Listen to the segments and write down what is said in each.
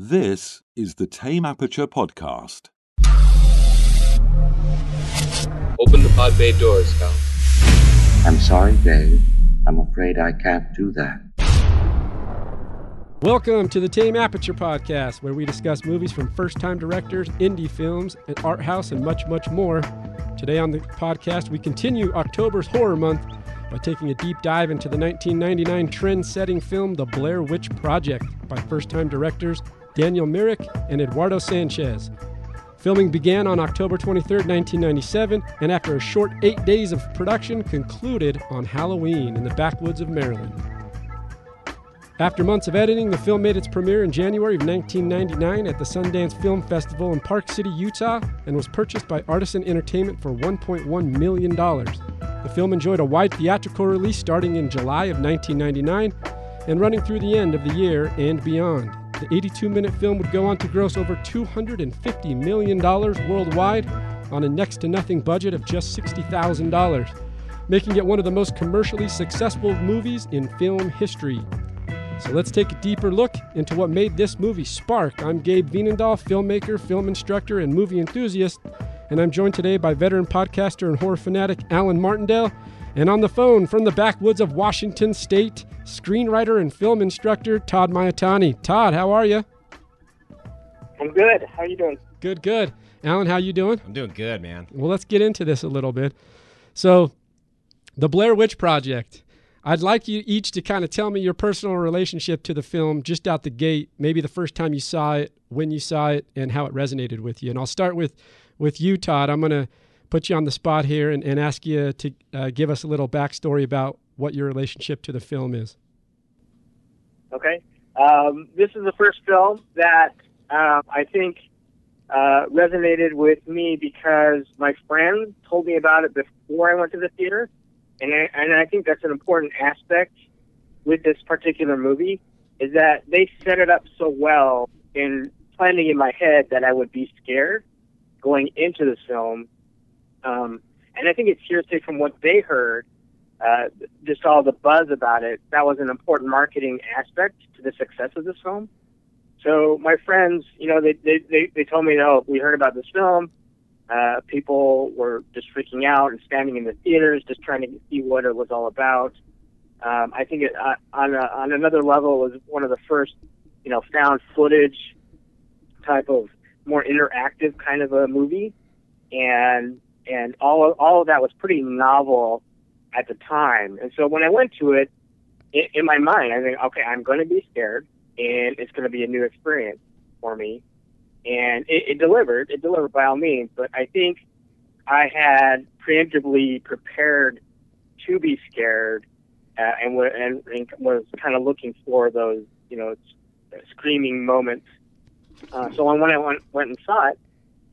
This is the Tame Aperture Podcast. Open the pod bay doors, HAL. I'm sorry, Dave. I'm afraid I can't do that. Welcome to the Tame Aperture Podcast, where we discuss movies from first time directors, indie films, and art house, and much, much more. Today on the podcast, we continue October's Horror Month by taking a deep dive into the 1999 trend setting film The Blair Witch Project by first time directors Daniel Myrick and Eduardo Sanchez. Filming began on October 23, 1997, and after a short eight days of production, concluded on Halloween in the backwoods of Maryland. After months of editing, the film made its premiere in January of 1999 at the Sundance Film Festival in Park City, Utah, and was purchased by Artisan Entertainment for $1.1 million. The film enjoyed a wide theatrical release starting in July of 1999 and running through the end of the year and beyond. The 82 minute film would go on to gross over $250 million worldwide on a next to nothing budget of just $60,000, making it one of the most commercially successful movies in film history. So let's take a deeper look into what made this movie spark. I'm Gabe Vienendahl, filmmaker, film instructor, and movie enthusiast, and I'm joined today by veteran podcaster and horror fanatic Alan Martindale. And on the phone from the backwoods of Washington State, screenwriter and film instructor Todd Mayatani. Todd, how are you? I'm good. How are you doing? Good, good. Alan, how you doing? I'm doing good, man. Well, let's get into this a little bit. So, the Blair Witch Project. I'd like you each to kind of tell me your personal relationship to the film just out the gate, maybe the first time you saw it, when you saw it, and how it resonated with you. And I'll start with, with you, Todd. I'm going to put you on the spot here and, and ask you to uh, give us a little backstory about what your relationship to the film is. Okay. Um, this is the first film that um, I think uh, resonated with me because my friend told me about it before I went to the theater, and I, and I think that's an important aspect with this particular movie is that they set it up so well in planning in my head that I would be scared going into this film, um, and I think it's hearsay from what they heard. Uh, just all the buzz about it. That was an important marketing aspect to the success of this film. So my friends, you know, they they they, they told me, oh, we heard about this film. Uh, people were just freaking out and standing in the theaters, just trying to see what it was all about. Um, I think it, uh, on a, on another level it was one of the first, you know, found footage type of more interactive kind of a movie, and and all of, all of that was pretty novel at the time. And so when I went to it, in, in my mind, I think, okay, I'm going to be scared, and it's going to be a new experience for me. And it, it delivered. It delivered by all means. But I think I had preemptively prepared to be scared, uh, and, and, and was kind of looking for those, you know, screaming moments. Uh, so when I went, went and saw it,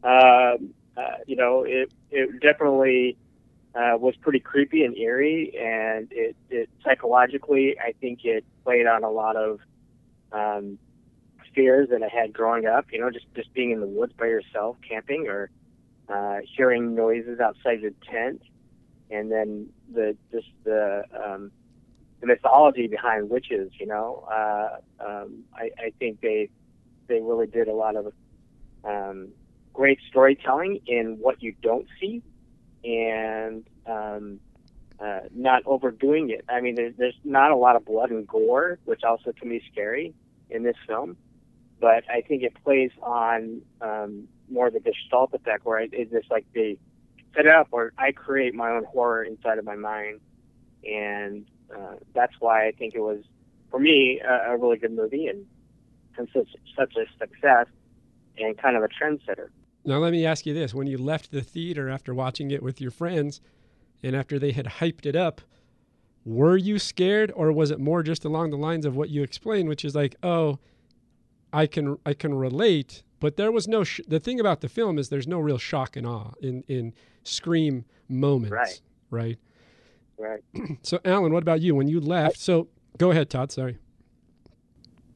uh, uh, you know, it it definitely uh, was pretty creepy and eerie, and it, it psychologically, I think it played on a lot of um, fears that I had growing up. You know, just just being in the woods by yourself, camping, or uh, hearing noises outside your tent, and then the just the um, the mythology behind witches. You know, uh, um, I, I think they they really did a lot of um, great storytelling in what you don't see and um, uh, not overdoing it. I mean, there's, there's not a lot of blood and gore, which also can be scary in this film, but I think it plays on um, more of the gestalt effect, where it is this like they set up, or I create my own horror inside of my mind, and uh, that's why I think it was for me a, a really good movie and, and such, such a success and kind of a trendsetter. Now, let me ask you this. When you left the theater after watching it with your friends and after they had hyped it up, were you scared or was it more just along the lines of what you explained, which is like, oh, I can I can relate, but there was no sh- the thing about the film is there's no real shock and awe in in scream moments, Right. right? Right. So, Alan, what about you? When you left, so go ahead, Todd. Sorry.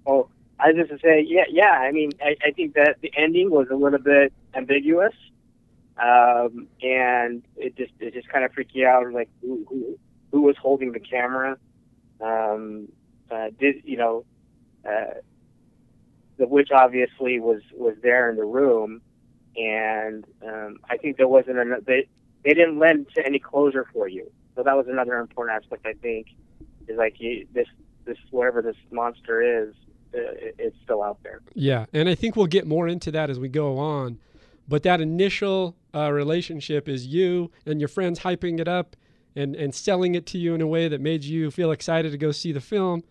Oh, I was just to say, yeah, yeah. I mean, I, I think that the ending was a little bit ambiguous, um, and it just it just kind of freaked you out, like who who, who was holding the camera. Um, uh, did you know? Uh, the witch obviously was was there in the room, and um, I think there wasn't enough. They they didn't lend to any closure for you. So that was another important aspect. I think is like you, this this whatever this monster is, uh, it- it's still out there. Yeah, and I think we'll get more into that as we go on. But that initial uh, relationship is you and your friends hyping it up and, and selling it to you in a way that made you feel excited to go see the film.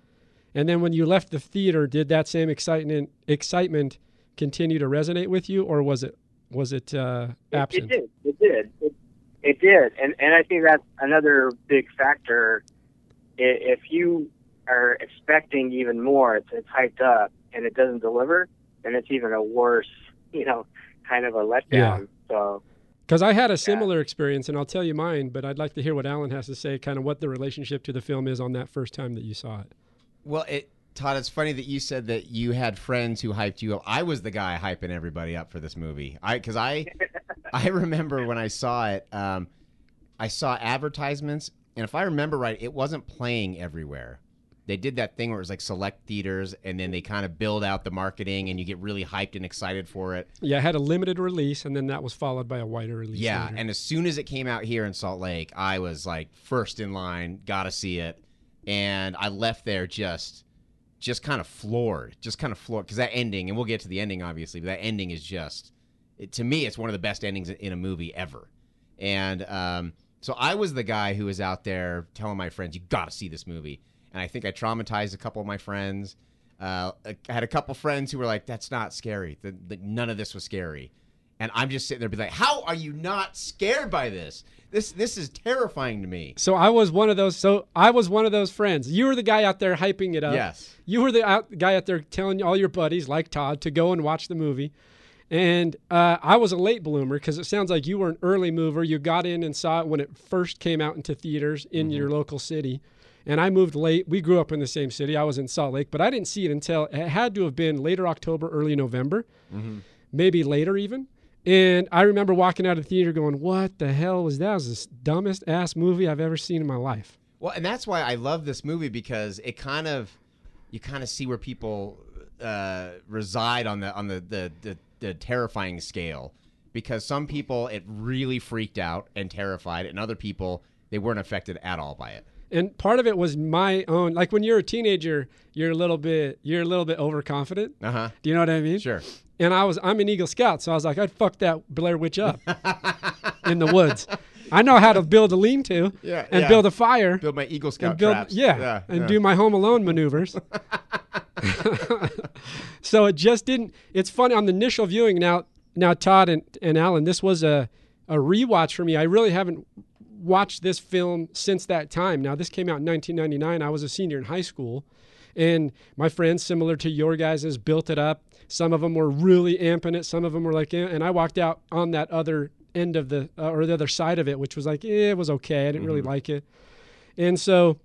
And then when you left the theater, did that same excitement excitement continue to resonate with you, or was it was it uh, absent? It, did. It did. It, it did. And and I think that's another big factor. If you are expecting even more, it's, it's hyped up and it doesn't deliver, then it's even a worse, you know, kind of a letdown. Yeah. So Because I had a similar experience, and I'll tell you mine. But I'd like to hear what Alan has to say, kind of what the relationship to the film is on that first time that you saw it. Well, it, Todd, it's funny that you said that you had friends who hyped you up. I was the guy hyping everybody up for this movie. I because I I remember when I saw it, um, I saw advertisements, and if I remember right, it wasn't playing everywhere. They did that thing where it was like select theaters, and then they kind of build out the marketing, and you get really hyped and excited for it. Yeah, I had a limited release, and then that was followed by a wider release. Yeah, later. and as soon as it came out here in Salt Lake, I was like first in line, gotta see it, and I left there just, just kind of floored, just kind of floored because that ending, and we'll get to the ending obviously, but that ending is just, it, to me, it's one of the best endings in a movie ever, and um, so I was the guy who was out there telling my friends, you gotta see this movie, and I think I traumatized a couple of my friends. Uh, I had a couple friends who were like, "That's not scary. The, the, none of this was scary." And I'm just sitting there, be like, "How are you not scared by this? This this is terrifying to me." So I was one of those. So I was one of those friends. You were the guy out there hyping it up. Yes. You were the out, guy out there telling all your buddies, like Todd, to go and watch the movie. And uh, I was a late bloomer because it sounds like you were an early mover. You got in and saw it when it first came out into theaters in your local city. And I moved late. We grew up in the same city. I was in Salt Lake, but I didn't see it until it had to have been later October, early November, maybe later even. And I remember walking out of the theater going, "What the hell was that? That was the dumbest ass movie I've ever seen in my life." Well, and that's why I love this movie because it kind of, you kind of see where people uh, reside on the on the, the the the terrifying scale. Because some people it really freaked out and terrified, and other people they weren't affected at all by it. And part of it was my own like when you're a teenager you're a little bit you're a little bit overconfident Uh huh. do you know what i mean Sure. and i was i'm an eagle scout so i was like i'd fuck that blair witch up in the woods i know how to build a lean-to Yeah, and yeah. build a fire Build my Eagle Scout and build traps. yeah, and yeah. do my home alone maneuvers so it just didn't it's funny on the initial viewing now now todd and, and alan this was a, a rewatch for me i really haven't watched this film since that time. Now this came out in 1999 i was a senior in high school and my friends similar to your guys' built it up. Some of them were really amping it. Some of them were like eh, and i walked out on that other end of the uh, or the other side of it which was like eh, it was okay. I didn't really like it. And so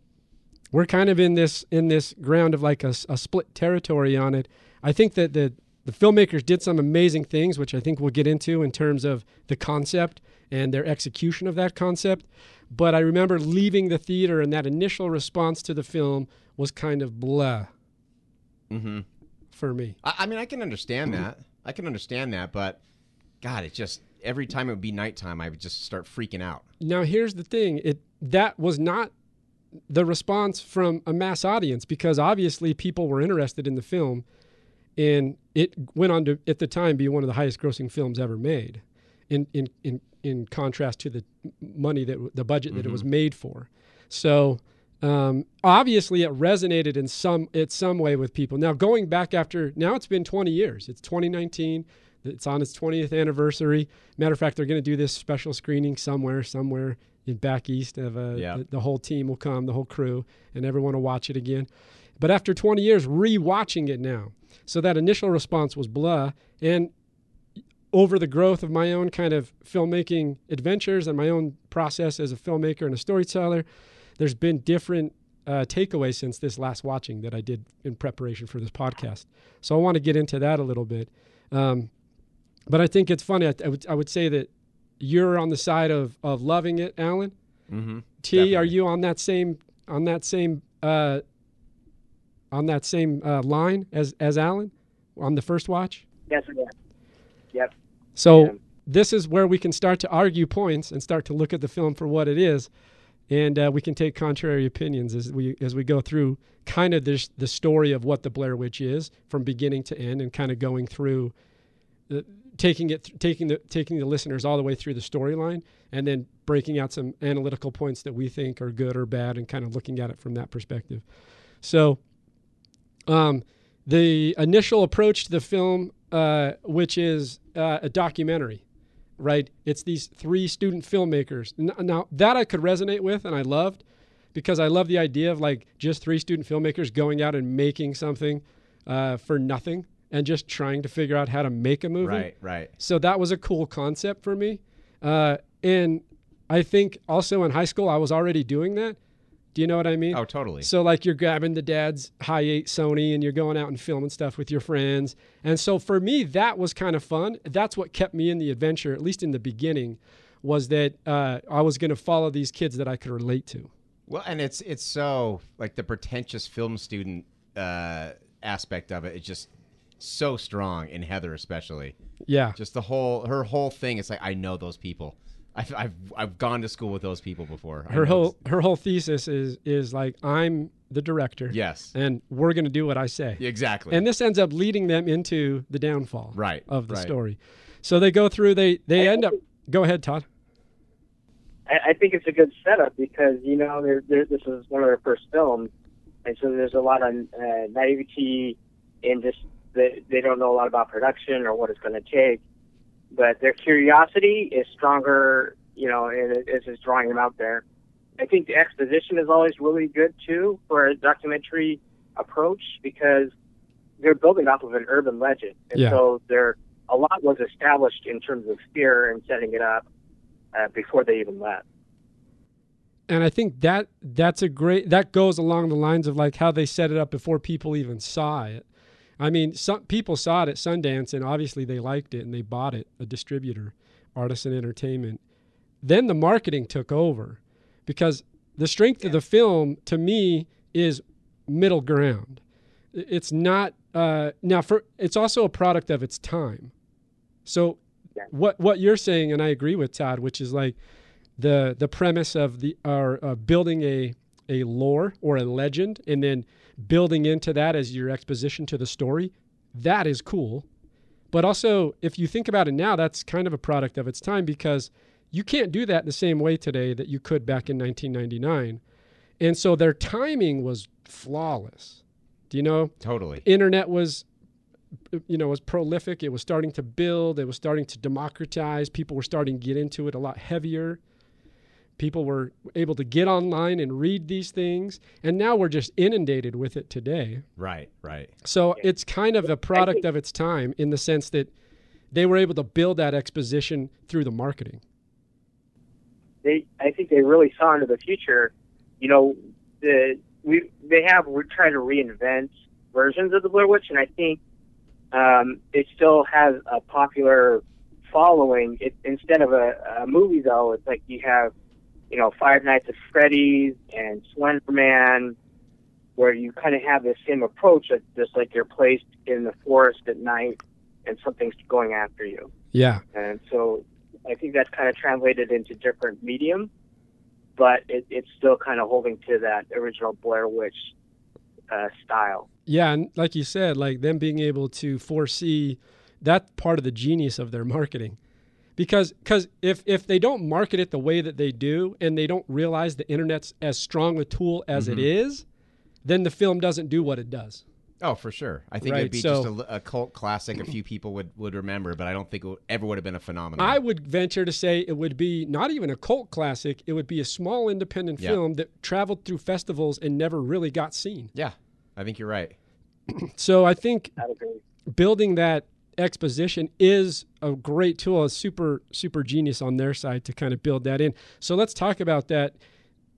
we're kind of in this in this ground of like a split territory on it. I think that the the filmmakers did some amazing things, which I think we'll get into in terms of the concept and their execution of that concept. But I remember leaving the theater and that initial response to the film was kind of blah Mm-hmm. for me. I, I mean, I can understand that. I can understand that, but God, it just every time it would be nighttime, I would just start freaking out. Now here's the thing: it that was not the response from a mass audience because obviously people were interested in the film, and it went on to at the time be one of the highest grossing films ever made. In in in in contrast to the money that the budget that it was made for, so. Um, obviously, it resonated in some in some way with people. Now, going back after now, it's been 20 years. It's 2019. It's on its 20th anniversary. Matter of fact, they're going to do this special screening somewhere, somewhere in back east of uh, Yeah. the, the whole team will come, the whole crew, and everyone will watch it again. But after 20 years, rewatching it now, so that initial response was blah, and over the growth of my own kind of filmmaking adventures and my own process as a filmmaker and a storyteller, there's been different uh, takeaways since this last watching that I did in preparation for this podcast. So I want to get into that a little bit. Um, but I think it's funny. I, I, would, I would say that you're on the side of, of loving it, Alan. Mm-hmm. T, are you on that same on that same uh, on that same uh, line as as Alan? on the first watch? Yes, am. Yep. So Yeah. this is where we can start to argue points and start to look at the film for what it is, and uh, we can take contrary opinions as we as we go through kind of this the story of what the Blair Witch is from beginning to end, and kind of going through, the, taking it taking the taking the listeners all the way through the storyline, and then breaking out some analytical points that we think are good or bad, and kind of looking at it from that perspective. So, um, the initial approach to the film, uh, which is uh, a documentary, right? It's these three student filmmakers. Now, that I could resonate with and I loved because I love the idea of like just three student filmmakers going out and making something uh, for nothing and just trying to figure out how to make a movie. Right, right. So that was a cool concept for me. Uh, and I think also in high school, I was already doing that. Do you know what I mean? Oh, totally. So like you're grabbing the dad's high eight Sony and you're going out and filming stuff with your friends. And so for me, that was kind of fun. That's what kept me in the adventure, at least in the beginning, was that uh, I was going to follow these kids that I could relate to. Well, and it's it's so like the pretentious film student uh, aspect of it. it is just so strong in Heather, especially. Yeah. Just the whole her whole thing. It's like I know those people. I've I've, I've gone to school with those people before. Her whole her whole thesis is is like I'm the director. yes, And we're going to do what I say. exactly. And this ends up leading them into the downfall Right, of the right. story. So they go through they they end up go ahead Todd. I, I think it's a good setup because you know they're, they're, this is one of their first films, and so there's a lot of uh, naivety and just they, they don't know a lot about production or what it's going to take, but their curiosity is stronger, you know, and it, it's just drawing them out there. I think the exposition is always really good too for a documentary approach because they're building off of an urban legend, and Yeah. so there a lot was established in terms of fear and setting it up uh, before they even left. and I think that that's a great that goes along the lines of like how they set it up before people even saw it. I mean, some people saw it at Sundance and obviously they liked it and they bought it, a distributor, Artisan Entertainment. Then the marketing took over because the strength of the film to me is middle ground. It's not uh, now for it's also a product of its time. So Yeah. what what you're saying and I agree with Todd, which is like the the premise of the are uh, building a a lore or a legend and then building into that as your exposition to the story that is cool. But also if you think about it now that's kind of a product of its time because you can't do that the same way today that you could back in 1999 and so their timing was flawless. Do you know? Totally. internet was you know was prolific. It was starting to build. It was starting to democratize. People were starting to get into it a lot heavier people were able to get online and read these things and now we're just inundated with it today Right, right. so it's kind of a product of its time in the sense that they were able to build that exposition through the marketing they I think they really saw into the future. You know, the we they have we're trying to reinvent versions of the Blair Witch, and I think um, it still has a popular following. It, instead of a, a movie, though, it's like you have you know Five Nights at Freddy's and Slender Man, where you kind of have the same approach, that just like you're placed in the forest at night and something's going after you. yeah And so I think that's kind of translated into different medium, but it, it's still kind of holding to that original Blair Witch uh, style. Yeah, and like you said, like them being able to foresee that part of the genius of their marketing. Because cause if if they don't market it the way that they do and they don't realize the internet's as strong a tool as it mm-hmm. is, then the film doesn't do what it does. Oh, for sure. I think Right, it'd be so- just a, a cult classic. A few people would, would remember, but I don't think it would, ever would have been a phenomenon. I would venture to say it would be not even a cult classic, it would be a small independent Yeah. film that traveled through festivals and never really got seen. yeah, I think you're right. So I think I'd agree. building that exposition is a great tool, a super super genius on their side to kind of build that in. So let's talk about that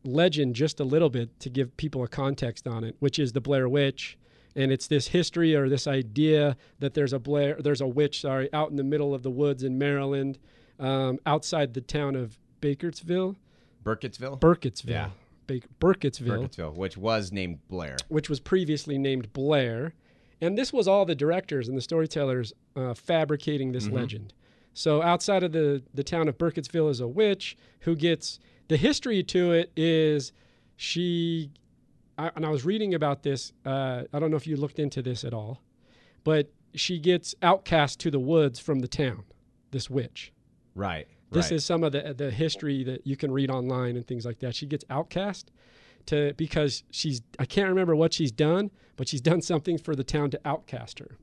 legend just a little bit to give people a context on it, which is the Blair Witch. And it's this history or this idea that there's a Blair, there's a witch, sorry, out in the middle of the woods in Maryland, um, outside the town of Bakersville, Burkittsville? Burkittsville, Yeah. Bak- Burkittsville, Burkittsville, which was named Blair. which was previously named Blair. And this was all the directors and the storytellers uh, fabricating this legend. So outside of the the town of Burkittsville is a witch who gets the history to it is she I, and I was reading about this. Uh, I don't know if you looked into this at all, but she gets outcast to the woods from the town. This witch. Right. This right. is some of the the history that you can read online and things like that. She gets outcast to because she's I can't remember what she's done, but she's done something for the town to outcast her.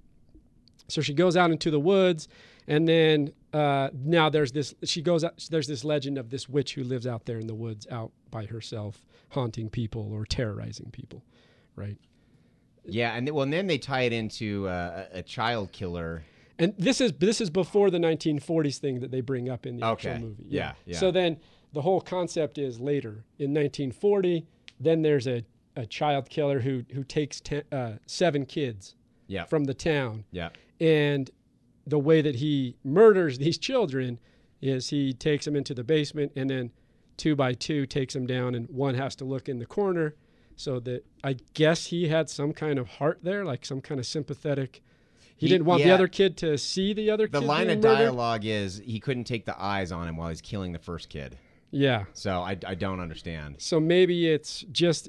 So she goes out into the woods, and then uh, now there's this. She goes out. There's this legend of this witch who lives out there in the woods, out by herself, haunting people or terrorizing people, right? Yeah, and well, and then they tie it into uh, a a child killer. And this is this is before the 1940s thing that they bring up in the Okay. actual movie. Yeah, yeah. So then the whole concept is later in 1940. Then there's a, a child killer who who takes ten, uh, seven kids Yeah. from the town, yeah. and the way that he murders these children is he takes them into the basement and then two by two takes them down, and one has to look in the corner. So that I guess he had some kind of heart there, like some kind of sympathetic. He, He- didn't want the other kid to see the other kid. The line of murdered. dialogue is he couldn't take the eyes on him while he's killing the first kid. Yeah. So I, I don't understand. So maybe it's just,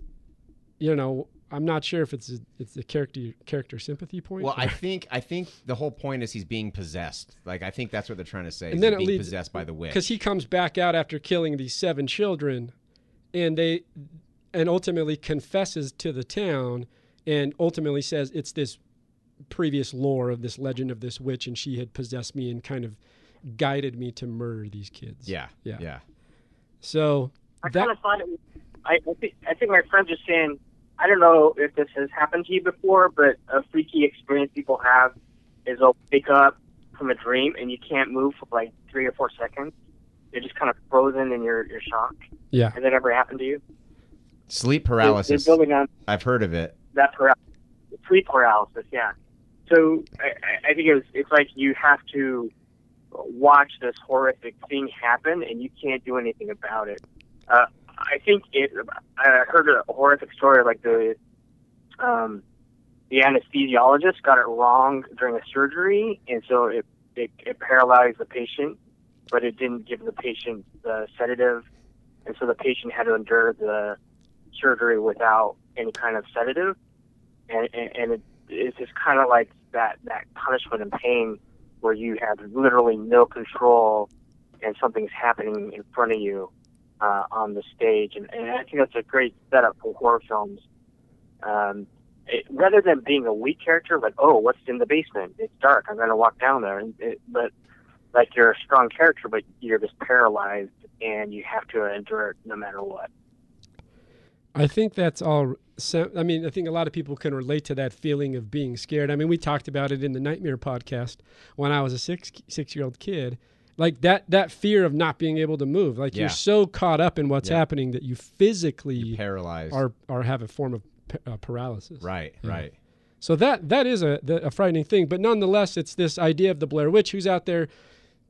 you know, I'm not sure if it's a, it's a character character sympathy point. Well, I think I think the whole point is he's being possessed. Like I think that's what they're trying to say. And then being leads- possessed by the witch. because he comes back out after killing these seven children, and they, and ultimately confesses to the town, and ultimately says it's this previous lore of this legend of this witch, and she had possessed me and kind of guided me to murder these kids. yeah, Yeah. yeah, So I that kind of thought it. Was, I I think I think my friend are saying. I don't know if this has happened to you before, but a freaky experience people have is they'll wake up from a dream and you can't move for like three or four seconds. You're just kind of frozen and you're you're shocked. yeah. Has that ever happened to you? Sleep They're- paralysis. They're building on I've heard of it. that paralysis, sleep paralysis. Yeah. So I, I- I think it was, it's like you have to watch this horrific thing happen, and you can't do anything about it. Uh, I think it. I heard a horrific story like the um, the anesthesiologist got it wrong during a surgery, and so it, it it paralyzed the patient, but it didn't give the patient the sedative, and so the patient had to endure the surgery without any kind of sedative, and and, and it, it's just kind of like that that punishment and pain where you have literally no control and something's happening in front of you uh, on the stage, and, and I think that's a great setup for horror films. Um, it, rather than being a weak character, like oh, what's in the basement? It's dark. I'm going to walk down there, and it, but like you're a strong character, but you're just paralyzed, and you have to endure it no matter what. I think that's all. So, I mean, I think a lot of people can relate to that feeling of being scared. I mean, we talked about it in the Nightmare podcast when I was a six six year old kid. Like that that fear of not being able to move. Like Yeah. you're so caught up in what's Yeah. happening that you physically You're paralyzed. are are have a form of uh, paralysis. right, Yeah. right. So that that is a a frightening thing, but nonetheless, it's this idea of the Blair Witch who's out there,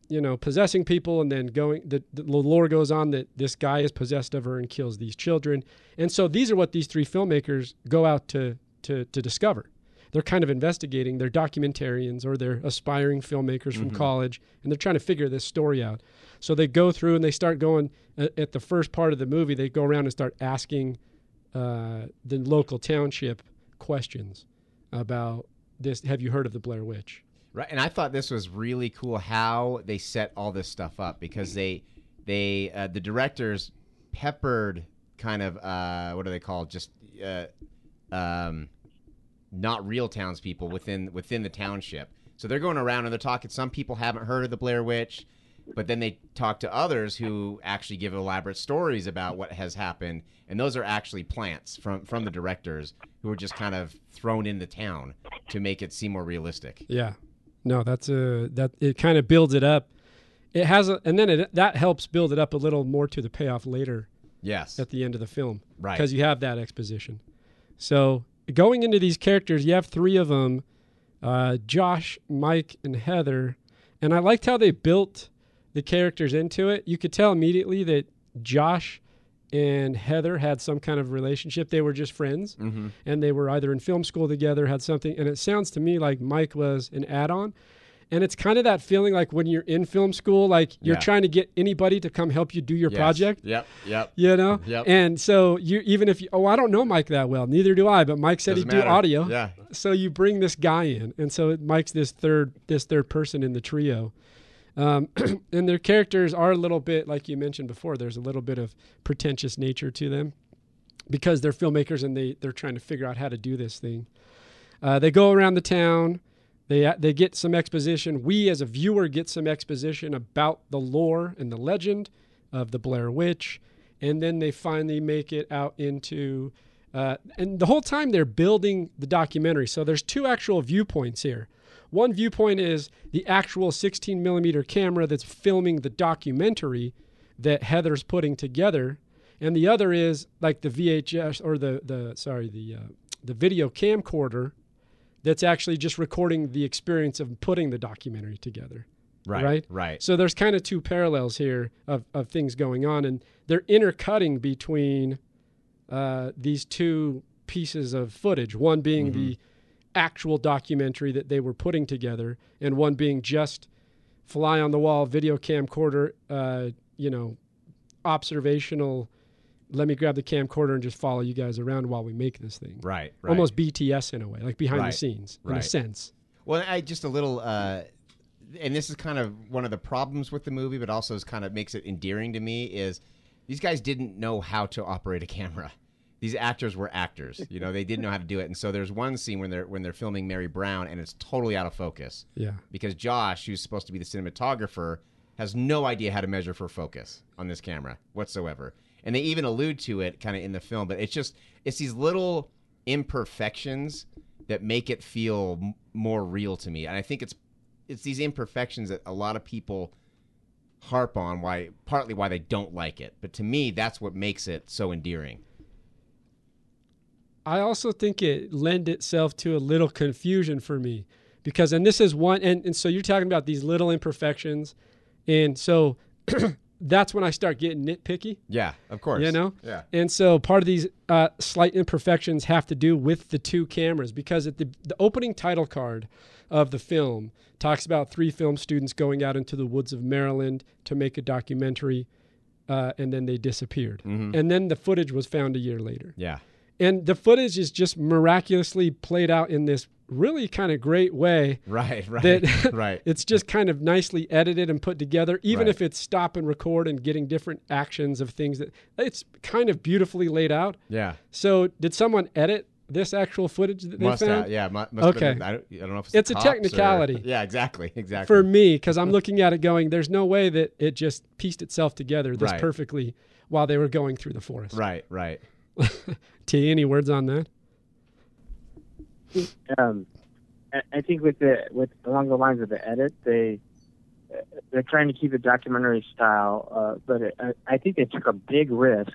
you know, possessing people, and then going. The, the lore goes on that this guy is possessed of her and kills these children, and so these are what these three filmmakers go out to to to discover. They're kind of investigating. They're documentarians or they're aspiring filmmakers from college, and they're trying to figure this story out. So they go through and they start going at, at the first part of the movie. They go around and start asking uh, the local township questions about this. Have you heard of the Blair Witch? Right, and I thought this was really cool how they set all this stuff up because they they uh, the directors peppered kind of uh, what are they called just uh, um, not real townspeople within within the township. So they're going around and they're talking. Some people haven't heard of the Blair Witch, but then they talk to others who actually give elaborate stories about what has happened, and those are actually plants from from the directors who were just kind of thrown in the town to make it seem more realistic. Yeah, no, that's a that it kind of builds it up. It has a, and then it that helps build it up a little more to the payoff later Yes. at the end of the film, Right. Because you have that exposition. So going into these characters, you have three of them: uh, Josh, Mike, and Heather. And I liked how they built the characters into it. You could tell immediately that Josh and Heather had some kind of relationship. They were just friends, Mm-hmm. and they were either in film school together, had something. And it sounds to me like Mike was an add-on. And it's kind of that feeling like when you're in film school, like you're Yeah. trying to get anybody to come help you do your project. Yep. Yep. You know, Yep. and so you even if you oh I don't know Mike that well, neither do I, but Mike said Doesn't he'd do audio. Yeah. So you bring this guy in, and so Mike's this third this third person in the trio, um, and their characters are a little bit like you mentioned before. There's a little bit of pretentious nature to them because they're filmmakers and they they're trying to figure out how to do this thing. Uh, they go around the town. They they get some exposition. We as a viewer get some exposition about the lore and the legend of the Blair Witch, and then they finally make it out into. Uh, and the whole time they're building the documentary. So there's two actual viewpoints here. One viewpoint is the actual 16 millimeter camera that's filming the documentary that Heather's putting together, and the other is like the VHS or the the sorry the uh, the video camcorder that's actually just recording the experience of putting the documentary together. Right. Right? Right. So there's kind of two parallels here of, of things going on, and they're intercutting between uh, these two pieces of footage. One being the actual documentary that they were putting together, and one being just fly on the wall video camcorder. Uh, you know, observational. Let me grab the camcorder and just follow you guys around while we make this thing. Right. Right. Almost BTS in a way, like behind the Right. scenes, in a sense. Well, I just a little, uh, and this is kind of one of the problems with the movie, but also is kind of makes it endearing to me. Is these guys didn't know how to operate a camera. These actors were actors, you know, they didn't know how to do it. And so there's one scene when they're when they're filming Mary Brown, and it's totally out of focus Yeah. because Josh, who's supposed to be the cinematographer, has no idea how to measure for focus on this camera whatsoever. And they even allude to it kind of in the film, but it's just it's these little imperfections that make it feel m- more real to me. And I think it's it's these imperfections that a lot of people harp on why partly why they don't like it. But to me, that's what makes it so endearing. I also think it lend itself to a little confusion for me because, and this is one, and, and so you're talking about these little imperfections. And so that's when I start getting nitpicky, Yeah, of course. you know? Yeah. And so part of these uh, slight imperfections have to do with the two cameras because at the, the opening title card of the film talks about three film students going out into the woods of Maryland to make a documentary, uh, and then they disappeared. And then the footage was found a year later. Yeah. And the footage is just miraculously played out in this really kind of great way Right, right. that right. it's just kind of nicely edited and put together even Right. if it's stop and record and getting different actions of things that it's kind of beautifully laid out Yeah. so did someone edit this actual footage that they Must found have, yeah. mu- Must Okay. been- I, don't, I don't know if it's, It's a cops or- technicality. yeah, exactly, exactly. for me because i'm looking at it going there's no way that it just pieced itself together this Right. perfectly while they were going through the forest right, right. t any words on that? Um, I- think with the with along the lines of the edit, they they're trying to keep it documentary style, uh, but it, I, think they took a big risk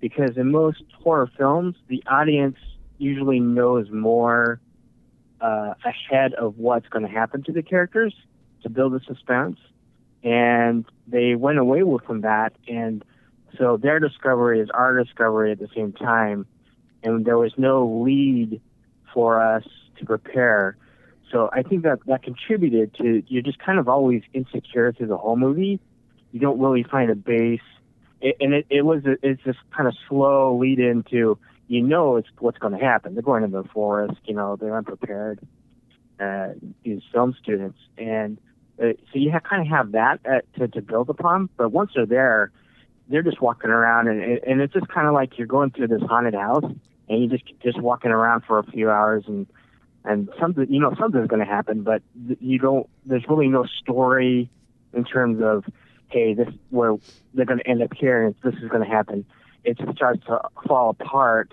because in most horror films, the audience usually knows more uh, ahead of what's going to happen to the characters to build the suspense, and they went away from that, and so their discovery is our discovery at the same time, and there was no lead for us to prepare. So I think that that contributed to you're just kind of always insecure through the whole movie. You don't really find a base, it, and it, it was a, it's this kind of slow lead into you know it's what's going to happen. They're going to the forest, you know they're unprepared. Uh, these film students, and uh, so you kind of have that uh, to to build upon. But once they're there, they're just walking around, and and it's just kind of like you're going through this haunted house, and you just just walking around for a few hours and and something you know something's going to happen but you don't there's really no story in terms of hey this where they're going to end up here and this is going to happen it just starts to fall apart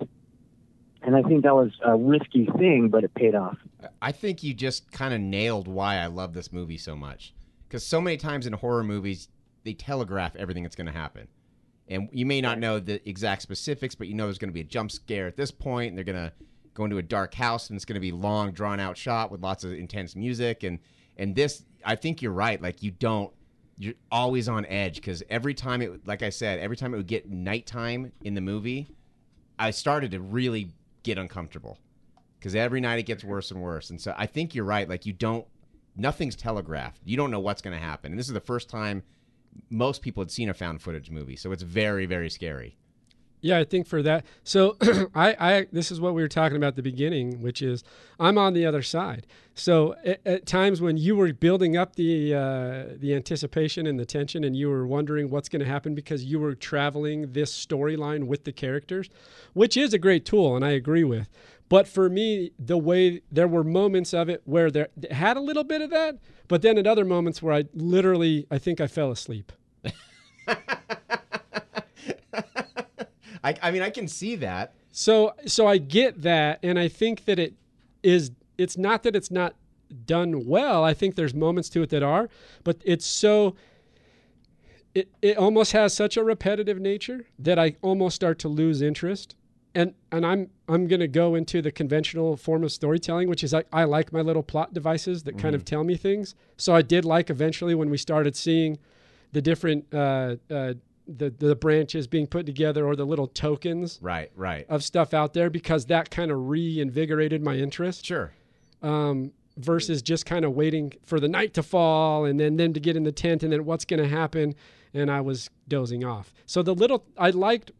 and i think that was a risky thing but it paid off I think you just kind of nailed why I love this movie so much. Because so many times in horror movies, they telegraph everything that's going to happen. And you may not know the exact specifics, but you know there's going to be a jump scare at this point, and they're going to go into a dark house, and it's going to be long, drawn out shot with lots of intense music. And and this, I think you're right. Like you don't you're always on edge because every time it, like I said, every time it would get nighttime in the movie, I started to really get uncomfortable because every night it gets worse and worse. And so I think you're right. Like you don't, nothing's telegraphed. You don't know what's going to happen. And this is the first time most people had seen a found footage movie, so it's very, very scary. Yeah, I think for that. So I, I, this is what we were talking about at the beginning, which is I'm on the other side. So at, at times when you were building up the uh, the anticipation and the tension, and you were wondering what's going to happen because you were traveling this storyline with the characters, which is a great tool, and I agree with. But for me, the way there were moments of it where there had a little bit of that, but then at other moments where I literally, I think I fell asleep. I, I mean, I can see that. So so I get that and I think that it is it's not that it's not done well. I think there's moments to it that are, but it's so it it almost has such a repetitive nature that I almost start to lose interest. And and I'm I'm going to go into the conventional form of storytelling, which is I, I like my little plot devices that kind of tell me things. So I did like eventually when we started seeing the different uh, uh, the the branches being put together or the little tokens Right, right. of stuff out there because that kind of reinvigorated my interest Sure. um, versus just kind of waiting for the night to fall and then them to get in the tent and then what's going to happen and I was dozing off. So the little I liked,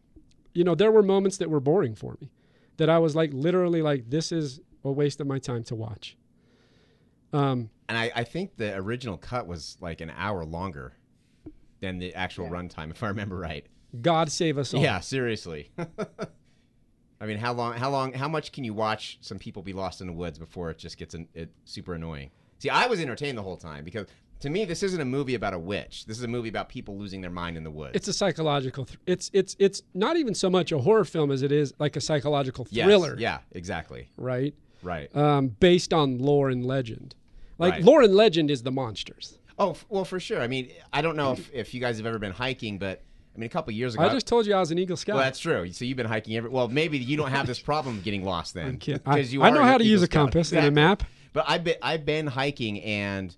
you know, there were moments that were boring for me, that I was like literally like this is a waste of my time to watch. Um, And I, I think the original cut was like an hour longer than the actual runtime, if I remember right. God save us all. Yeah, seriously. I mean, how long? How long? How much can you watch some people be lost in the woods before it just gets an, it super annoying? See, I was entertained the whole time because to me, this isn't a movie about a witch. This is a movie about people losing their mind in the woods. It's a psychological. Th- it's it's it's not even so much a horror film as it is like a psychological Yes, thriller, Yeah, exactly. right? Right. Um, based on lore and legend. Like Right. lore and legend is the monsters. Oh, f- well, for sure. I mean, I don't know if, if you guys have ever been hiking, but I mean, a couple years ago. I just told you I was an Eagle Scout. well, that's true. So you've been hiking every. Well, maybe you don't have this problem of getting lost then. You I are know an how to Eagle use a Scout. compass and a Exactly. map. But I've been I've been hiking and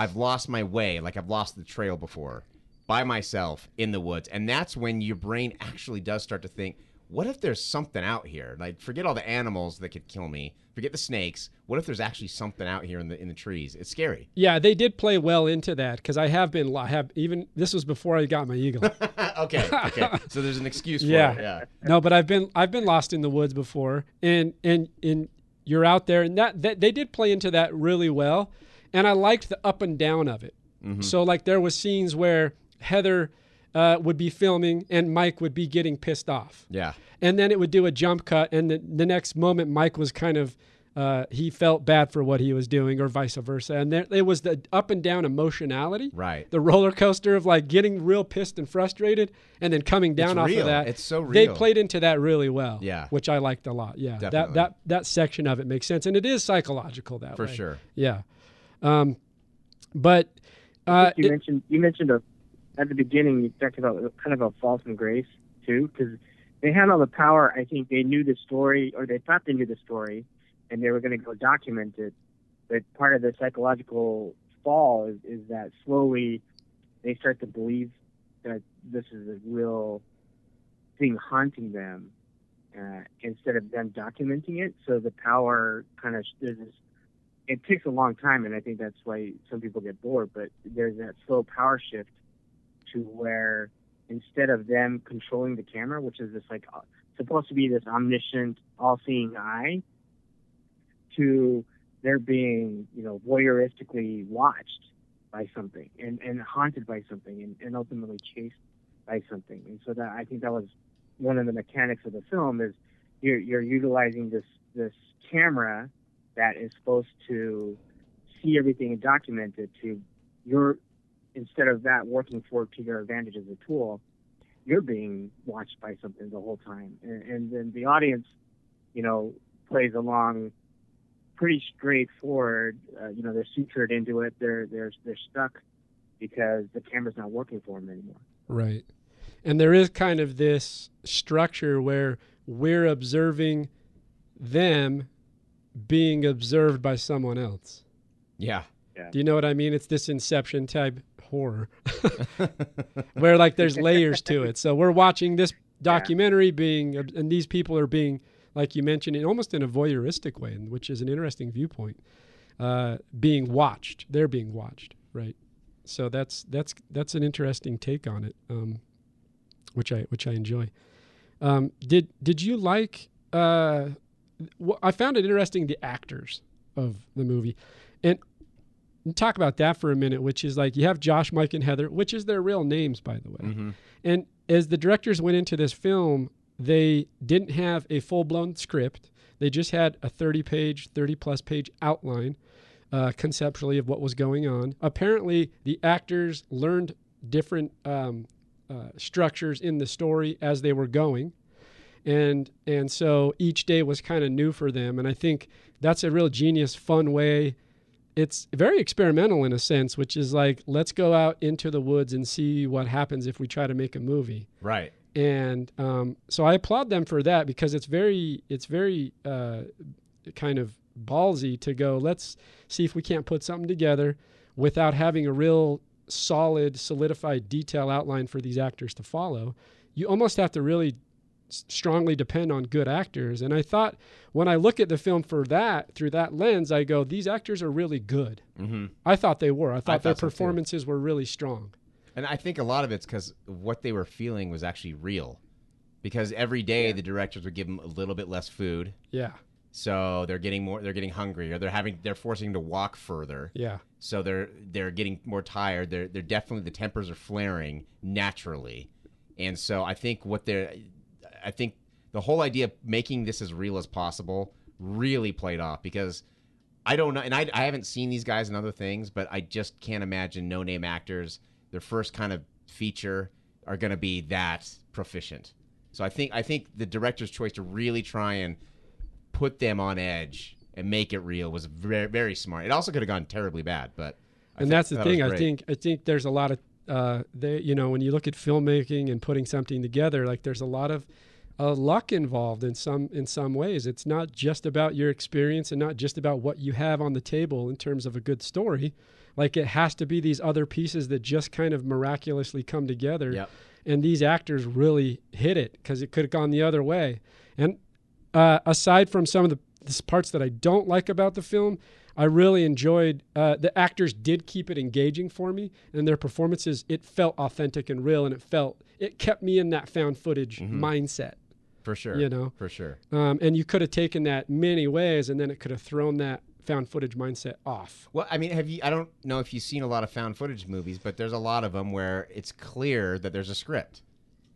I've lost my way. Like I've lost the trail before by myself in the woods, and that's when your brain actually does start to think, what if there's something out here? Like forget all the animals that could kill me. Forget the snakes. What if there's actually something out here in the in the trees? It's scary. Yeah, they did play well into that because I have been. I have even. This was before I got my Eagle. okay, okay. So there's an excuse for Yeah. it. Yeah. no, but I've been I've been lost in the woods before, and and and you're out there, and that, that they did play into that really well, and I liked the up and down of it. So like there was scenes where Heather uh, would be filming and Mike would be getting pissed off, Yeah. and then it would do a jump cut, and the, the next moment Mike was kind of. Uh, he felt bad for what he was doing, or vice versa, and there it was the up and down emotionality, Right. the roller coaster of like getting real pissed and frustrated, and then coming down It's off real. of that. It's so real. They played into that really well. Yeah. which I liked a lot. Yeah, that Definitely. that that section of it makes sense, and it is psychological that For way. For sure. Yeah, um, but uh, you it- mentioned you mentioned a, at the beginning you talked about kind of a fall from grace too because they had all the power. I think they knew the story or they thought they knew the story, and they were going to go document it. But part of the psychological fall is, is that slowly they start to believe that this is a real thing haunting them uh, instead of them documenting it. So the power kind of there's this it takes a long time, and I think that's why some people get bored. But there's that slow power shift to where instead of them controlling the camera, which is this like uh, supposed to be this omniscient, all-seeing eye, to they're being you know voyeuristically watched by something and, and haunted by something and, and ultimately chased by something. And so that I think that was one of the mechanics of the film is you're you're utilizing this this camera that is supposed to see everything and document it to your instead of that working for to your advantage as a tool, you're being watched by something the whole time, and, and then the audience, you know, plays along pretty straightforward. Uh, you know, they're sutured into it. They're they're they're stuck because the camera's not working for them anymore. right, and there is kind of this structure where we're observing them being observed by someone else. Yeah. Do you know what I mean? It's this Inception type horror, where like there's layers to it. So we're watching this documentary being, and these people are being, like you mentioned, in almost in a voyeuristic way, which is an interesting viewpoint. Uh, being watched, they're being watched, right? So that's that's that's an interesting take on it, um, which I which I enjoy. Um, did did you like? Uh, wh- I found it interesting the actors of the movie, and talk about that for a minute. Which is like you have Josh, Mike, and Heather, which is their real names, by the way. Mhm. And as the directors went into this film, they didn't have a full blown script. They just had a 30 page, 30 plus page outline uh, conceptually of what was going on. Apparently, the actors learned different um, uh, structures in the story as they were going. And and so each day was kind of new for them, and I think that's a real genius, fun way. It's very experimental in a sense, which is like let's go out into the woods and see what happens if we try to make a movie Right. and um, so I applaud them for that because it's very it's very uh, kind of ballsy to go. Let's see if we can't put something together without having a real solid, solidified detail outline for these actors to follow. You almost have to really strongly depend on good actors. And I thought when I look at the film for that through that lens, I go, these actors are really good. hmm I thought they were. I thought their thought so, too. performances were really strong. And I think a lot of it's because what they were feeling was actually real. Because every day the directors would give them a little bit less food, Yeah, so they're getting more. They're getting hungry, or they're having. They're forcing them to walk further, yeah, so they're they're getting more tired. They're they're definitely the tempers are flaring naturally, and so I think what they're, I think the whole idea of making this as real as possible really played off because I don't know, and I, I haven't seen these guys in other things, but I just can't imagine no name actors their first kind of feature are going to be that proficient. So I think I think the director's choice to really try and put them on edge and make it real was very very smart. It also could have gone terribly bad, but I and that's the was thing. I think I think there's a lot of uh, they, you know, when you look at filmmaking and putting something together, like there's a lot of uh, luck involved in some in some ways. It's not just about your experience and not just about what you have on the table in terms of a good story. Like it has to be these other pieces that just kind of miraculously come together. Yep. And these actors really hit it because it could have gone the other way. And uh, aside from some of the, parts that I don't like about the film, I really enjoyed uh, the actors did keep it engaging for me, and their performances it felt authentic and real, and it felt it kept me in that found footage mindset. For sure, you know. for sure. Um, and you could have taken that many ways, and then it could have thrown that found footage mindset off. Well, I mean, have you? I don't know if you've seen a lot of found footage movies, but there's a lot of them where it's clear that there's a script,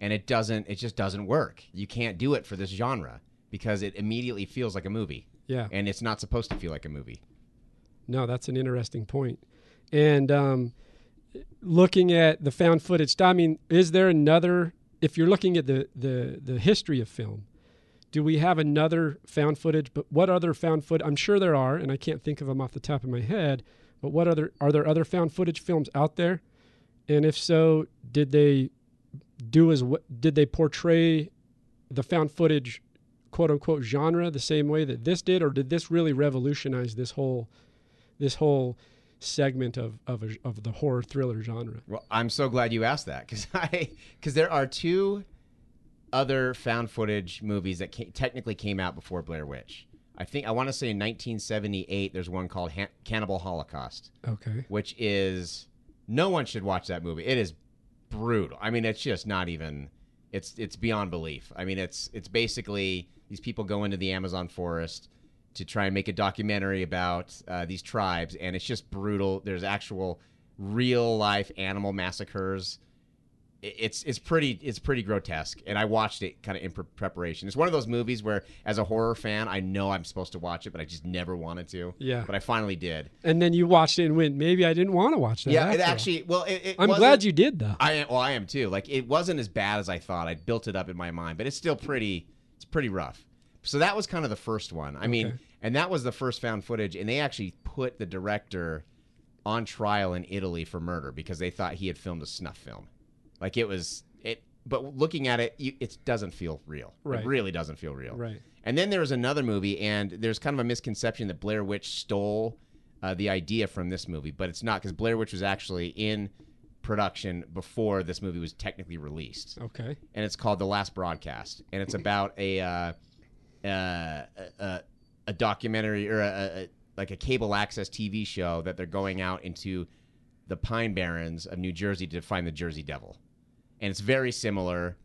and it doesn't. It just doesn't work. You can't do it for this genre because it immediately feels like a movie, Yeah. and it's not supposed to feel like a movie. No, that's an interesting point. And um, looking at the found footage, I mean, is there another? If you're looking at the the the history of film, do we have another found footage? But what other found foot? I'm sure there are, and I can't think of them off the top of my head. But what other are there other found footage films out there? And if so, did they do as? Did they portray the found footage, quote unquote, genre the same way that this did, or did this really revolutionize this whole this whole segment of of, a, of the horror thriller genre? Well, I'm so glad you asked that because I because there are two other found footage movies that ca technically came out before Blair Witch. I think I want to say in 1978. There's one called ha- Cannibal Holocaust. Okay. which is no one should watch that movie. It is brutal. I mean, it's just not even. It's it's beyond belief. I mean, it's it's basically these people go into the Amazon forest to try and make a documentary about uh, these tribes, and it's just brutal. There's actual real life animal massacres. It's it's pretty it's pretty grotesque, and I watched it kind of in pre- preparation. It's one of those movies where, as a horror fan, I know I'm supposed to watch it, but I just never wanted to. Yeah. But I finally did. And then you watched it and went, maybe I didn't want to watch that. Yeah, it after all." actually. Well, it, it I'm glad you did though. I am. Well, I am too. Like it wasn't as bad as I thought. I built it up in my mind, but it's still pretty. It's pretty rough. So that was kind of the first one. I mean, Okay. And that was the first found footage, and they actually put the director on trial in Italy for murder because they thought he had filmed a snuff film. Like it was it. But looking at it, you, it doesn't feel real. Right. It really doesn't feel real. Right. And then there was another movie, and there's kind of a misconception that Blair Witch stole uh, the idea from this movie, but it's not because Blair Witch was actually in production before this movie was technically released, Okay. and it's called The Last Broadcast, and it's about a uh, uh, a, documentary or a, a, like a cable access TV show that they're going out into the Pine Barrens of New Jersey to find the Jersey Devil, and it's very similar,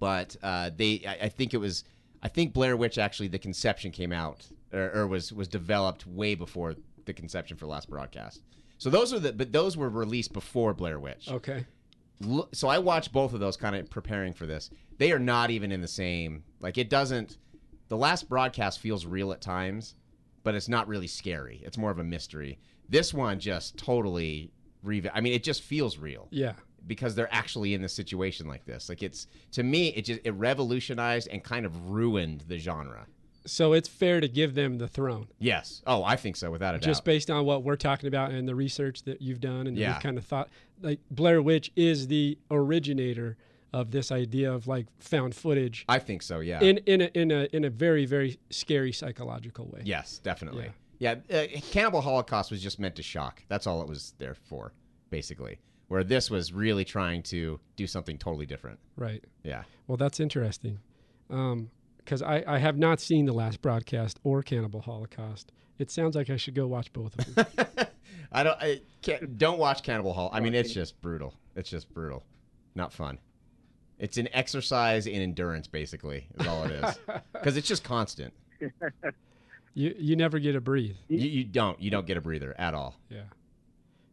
but uh, they I, I think it was I think Blair Witch actually the conception came out or, or was was developed way before the conception for Last Broadcast. So those are the but those were released before Blair Witch. Okay. So I watched both of those kind of preparing for this. They are not even in the same like it doesn't the last broadcast feels real at times, but it's not really scary. It's more of a mystery. This one just totally rev- I mean it just feels real Yeah. because they're actually in the situation like this. Like it's to me it just it revolutionized and kind of ruined the genre. So it's fair to give them the throne, Yes. Oh, I think so without a doubt. just based on what we're talking about and the research that you've done and Yeah. you've kind of thought. Like Blair Witch is the originator of this idea of like found footage I think so, yeah. in in a, in a in a very very scary psychological way. Yes, definitely. Yeah, uh, Cannibal Holocaust was just meant to shock. That's all it was there for, basically. Where this was really trying to do something totally different. Right. Yeah. Well, that's interesting. Because I, I have not seen the last broadcast or Cannibal Holocaust. It sounds like I should go watch both of them. I don't. I can't, don't watch Cannibal Hall. I mean, it's just brutal. It's just brutal. Not fun. It's an exercise in endurance, basically, is all it is. Because it's just constant. you you never get a breathe. You, you don't. You don't get a breather at all. Yeah.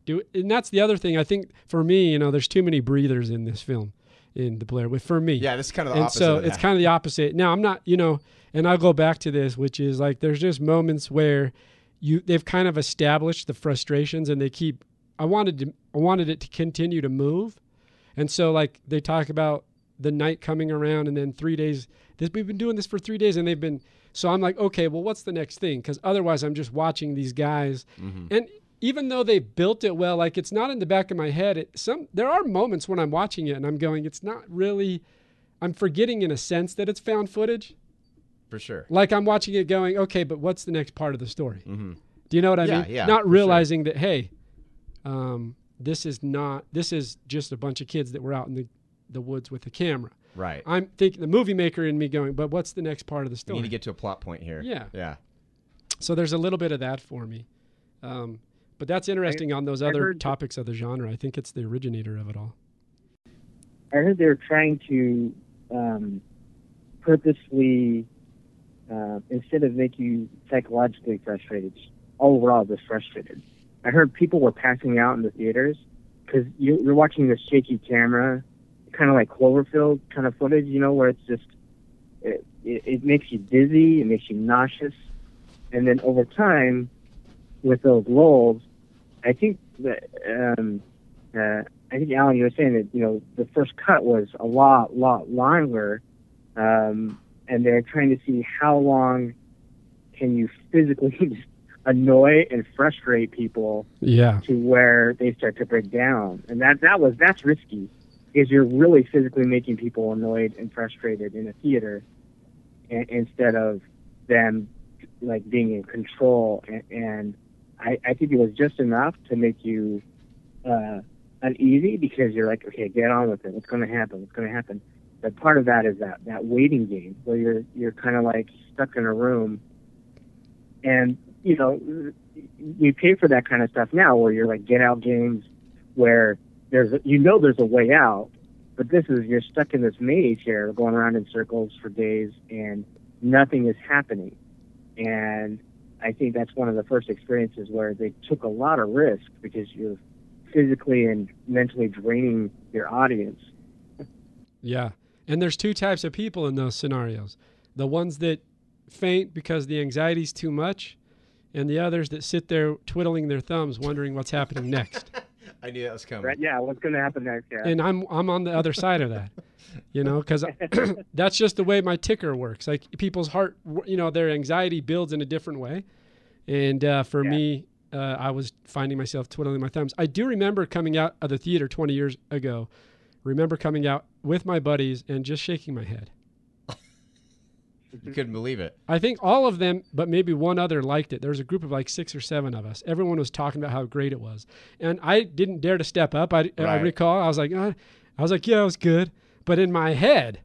Do and that's the other thing. I think for me, you know, there's too many breathers in this film, in the Blair. With for me, Yeah, this is kind of the and opposite. so it's kind of the opposite. Now I'm not, you know, and I'll go back to this, which is like there's just moments where you they've kind of established the frustrations, and they keep. I wanted to, I wanted it to continue to move, and so like they talk about the night coming around, and then three days. This we've been doing this for three days, and they've been. So I'm like, okay, well, what's the next thing? Because otherwise, I'm just watching these guys, and even though they built it well, like it's not in the back of my head. It, some there are moments when I'm watching it and I'm going, it's not really. I'm forgetting in a sense that it's found footage. for sure. Like I'm watching it going, okay, but what's the next part of the story? Mm-hmm. Do you know what I Yeah, mean? yeah, Not realizing that, hey, um, this is not. This is just a bunch of kids that were out in the, the woods with a camera. Right. I'm thinking the movie maker in me going, but what's the next part of the story? We story? need to get to a plot point here. Yeah. Yeah. so there's a little bit of that for me. Um, but that's interesting on those I other topics of the genre. I think it's the originator of it all. I heard they were trying to um, purposely, uh, instead of make you psychologically frustrated, overall just frustrated. I heard people were passing out in the theaters because you, you're watching this shaky camera, kind of like Cloverfield kind of footage, you know, where it's just it, it, it makes you dizzy, it makes you nauseous, and then over time, with those lulls, I think that um, uh, I think Alan, you were saying that you know the first cut was a lot, lot longer, um, and they're trying to see how long can you physically just annoy and frustrate people Yeah. to where they start to break down, and that that was that's risky because you're really physically making people annoyed and frustrated in a theater, and, instead of them like being in control. And, and I, I think it was just enough to make you uh, uneasy because you're like, okay, get on with it. What's going to happen? What's going to happen? But part of that is that that waiting game where you're you're kind of like stuck in a room, and you know we pay for that kind of stuff now, where you're like get out games where there's a, you know there's a way out, but this is you're stuck in this maze here, going around in circles for days, and nothing is happening. And I think that's one of the first experiences where they took a lot of risk because you're physically and mentally draining your audience. Yeah. And there's two types of people in those scenarios the ones that faint because the anxiety's too much, and the others that sit there twiddling their thumbs wondering what's happening next. I knew that was coming. Right? Yeah. What's going to happen next? Yeah. and I'm I'm on the other side of that, you know, because that's just the way my ticker works. Like people's heart, you know, their anxiety builds in a different way, and uh, for Yeah. me, uh, I was finding myself twiddling my thumbs. I do remember coming out of the theater 20 years ago. Remember coming out with my buddies and just shaking my head. You couldn't believe it. I think all of them, but maybe one other liked it. There was a group of like six or seven of us. Everyone was talking about how great it was, and I didn't dare to step up. I, I recall I was like, uh, I was like, yeah, it was good, but in my head,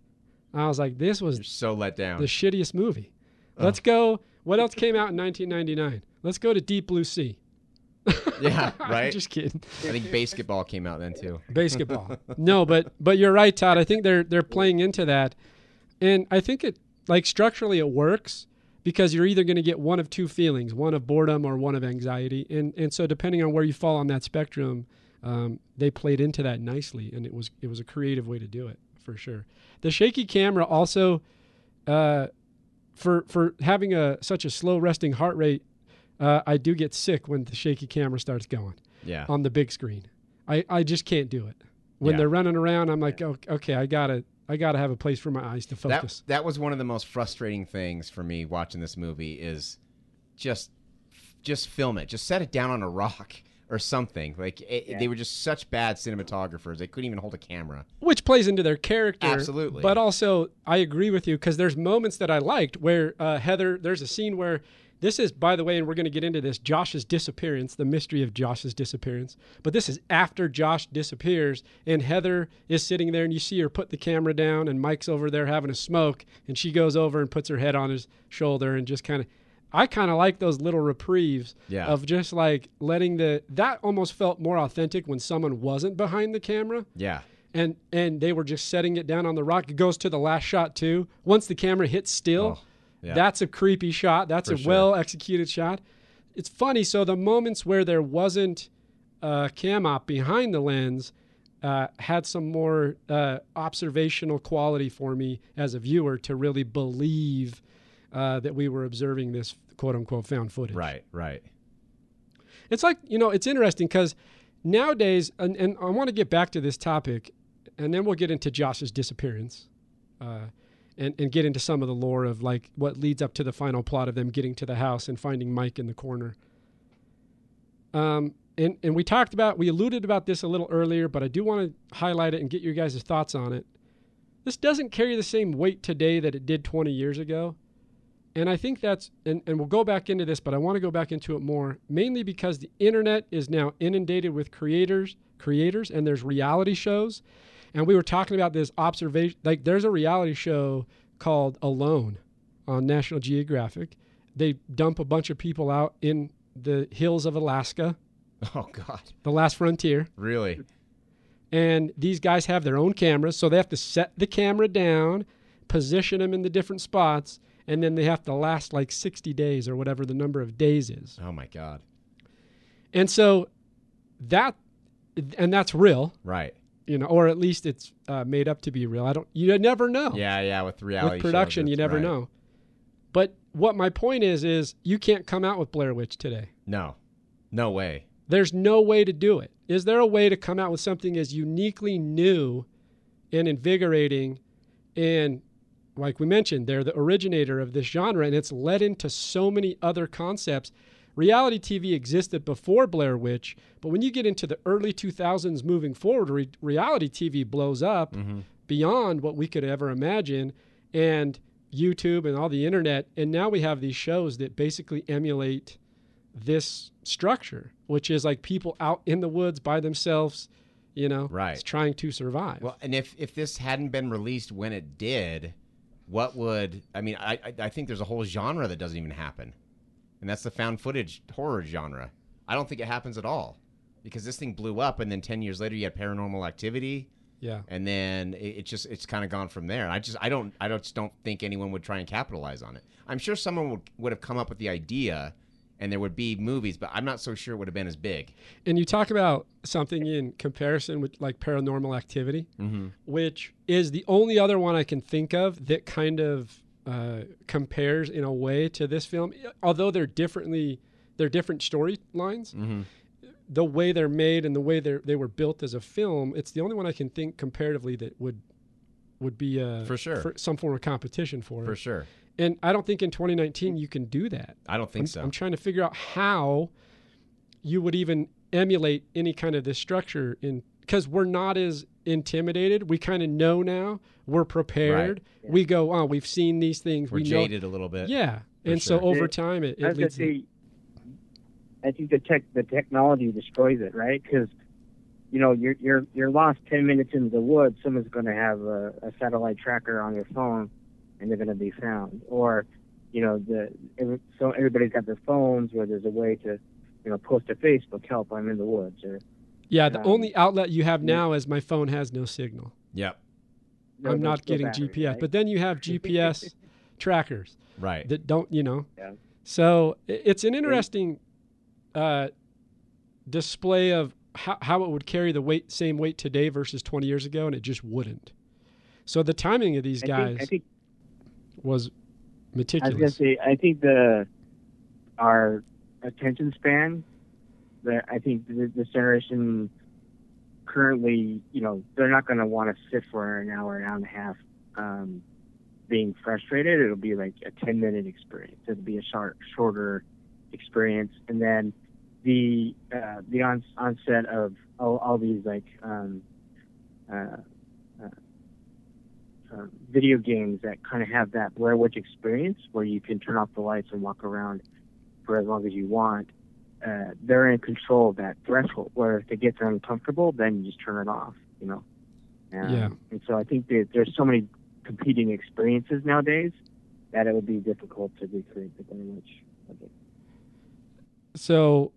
I was like, this was You're so let down. the shittiest movie. Let's go. What else came out in 1999? Let's go to Deep Blue Sea. yeah, right. Just kidding. I think basketball came out then too. Basketball. no, but but you're right, Todd. I think they're they're playing into that, and I think it like structurally it works because you're either going to get one of two feelings, one of boredom or one of anxiety, and and so depending on where you fall on that spectrum, um, they played into that nicely, and it was it was a creative way to do it for sure. The shaky camera also, uh, for for having a such a slow resting heart rate, uh, I do get sick when the shaky camera starts going Yeah. on the big screen. I, I just can't do it. When Yeah. they're running around, I'm like, "Oh, okay, I gotta I gotta have a place for my eyes to that focus. that was one of the most frustrating things for me watching this movie is just just film it. Just set it down on a rock or something. Like it, Yeah. they were just such bad cinematographers. They couldn't even hold a camera. Which plays into their character. Absolutely. But also, I agree with you because there's moments that I liked where uh, Heather. There's a scene where this is, by the way, and we're going to get into this. Josh's disappearance, the mystery of Josh's disappearance. But this is after Josh disappears, and Heather is sitting there, and you see her put the camera down, and Mike's over there having a smoke, and she goes over and puts her head on his shoulder, and just kind of. I kind of like those little reprieves Yeah. of just like letting the that almost felt more authentic when someone wasn't behind the camera Yeah. and and they were just setting it down on the rock. It goes to the last shot too. Once the camera hits still, Oh, yeah. that's a creepy shot. That's For a sure. well executed shot. It's funny. So the moments where there wasn't a cam op behind the lens uh, had some more uh, observational quality for me as a viewer to really believe uh, that we were observing this quote unquote found footage. Right. Right. It's like, you know, it's interesting because nowadays, and, and I want to get back to this topic, and then we'll get into Josh's disappearance uh, and, and get into some of the lore of like what leads up to the final plot of them getting to the house and finding Mike in the corner. Um, and, and we talked about, we alluded about this a little earlier, but I do want to highlight it and get your guys' thoughts on it. This doesn't carry the same weight today that it did 20 years ago. And I think that's, and, and we'll go back into this, but I want to go back into it more, mainly because the internet is now inundated with creators, creators, and there's reality shows. And we were talking about this observation, like there's a reality show called Alone on National Geographic. They dump a bunch of people out in the hills of Alaska, Oh God. the last frontier Really. and these guys have their own cameras so they have to set the camera down position them in the different spots and then they have to last like 60 days or whatever the number of days is Oh my God. and so that and that's real Right. You know or at least it's uh, made up to be real i don't you never know Yeah. Yeah. With reality with production you never right. know but what my point is is you can't come out with blair witch today No. No way. There's no way to do it. Is there a way to come out with something as uniquely new and invigorating and like we mentioned, they're the originator of this genre and it's led into so many other concepts. Reality TV existed before Blair Witch, but when you get into the early 2000s moving forward, re- reality TV blows up mm-hmm. beyond what we could ever imagine and YouTube and all the internet and now we have these shows that basically emulate this structure, which is like people out in the woods by themselves, you know, Right. trying to survive. Well, and if if this hadn't been released when it did, what would I mean? I, I think there's a whole genre that doesn't even happen, and that's the found footage horror genre. I don't think it happens at all because this thing blew up, and then ten years later you had Paranormal Activity, yeah. and then it, it just it's kind of gone from there. I just I don't I don't, just don't think anyone would try and capitalize on it. I'm sure someone would would have come up with the idea. And there would be movies, but I'm not so sure it would have been as big. And you talk about something in comparison with like paranormal activity, Mm-hmm. which is the only other one I can think of that kind of uh, compares in a way to this film. Although they're differently, they're different storylines. Mm-hmm. The way they're made and the way they they were built as a film, it's the only one I can think comparatively that would would be uh, For sure. for some form of competition for it. For sure. And I don't think in 2019 you can do that. I don't think I'm, so. I'm trying to figure out how you would even emulate any kind of this structure in because we're not as intimidated. We kind of know now. We're prepared. Right. We go, oh, we've seen these things. We're we know. jaded a little bit. Yeah, For and so over time, it, I it was gonna leads. say, I think the tech, the technology destroys it, right? Because you know you're you're you're lost ten minutes into the woods. Someone's going to have a, a satellite tracker on their phone, and they're going to be found. Or, you know, the every, so everybody's got their phones where there's a way to, you know, post to Facebook, help, I'm in the woods, or yeah, the um, only outlet you have now is my phone has no signal. Yep. no, I'm not getting battery, GPS, right? but then you have GPS trackers Right. that don't, you know. Yeah. So it's an interesting uh, display of how, how it would carry the weight, same weight today versus 20 years ago, and it just wouldn't. So the timing of these I guys think, I think was I was gonna meticulous. say, I think the our attention span. That I think this generation currently, you know, they're not going to want to sit for an hour, an hour and a half, um, being frustrated. It'll be like a ten minute experience. It'll be a short, shorter experience, and then the uh, the on, onset of all, all these like um, uh, uh, uh, video games that kind of have that Blair Witch experience where you can turn off the lights and walk around for as long as you want. Uh, they're in control of that threshold where if it gets uncomfortable, then you just turn it off, you know? Um, Yeah. And so I think that there's so many competing experiences nowadays that it would be difficult to recreate the Blair Witch. So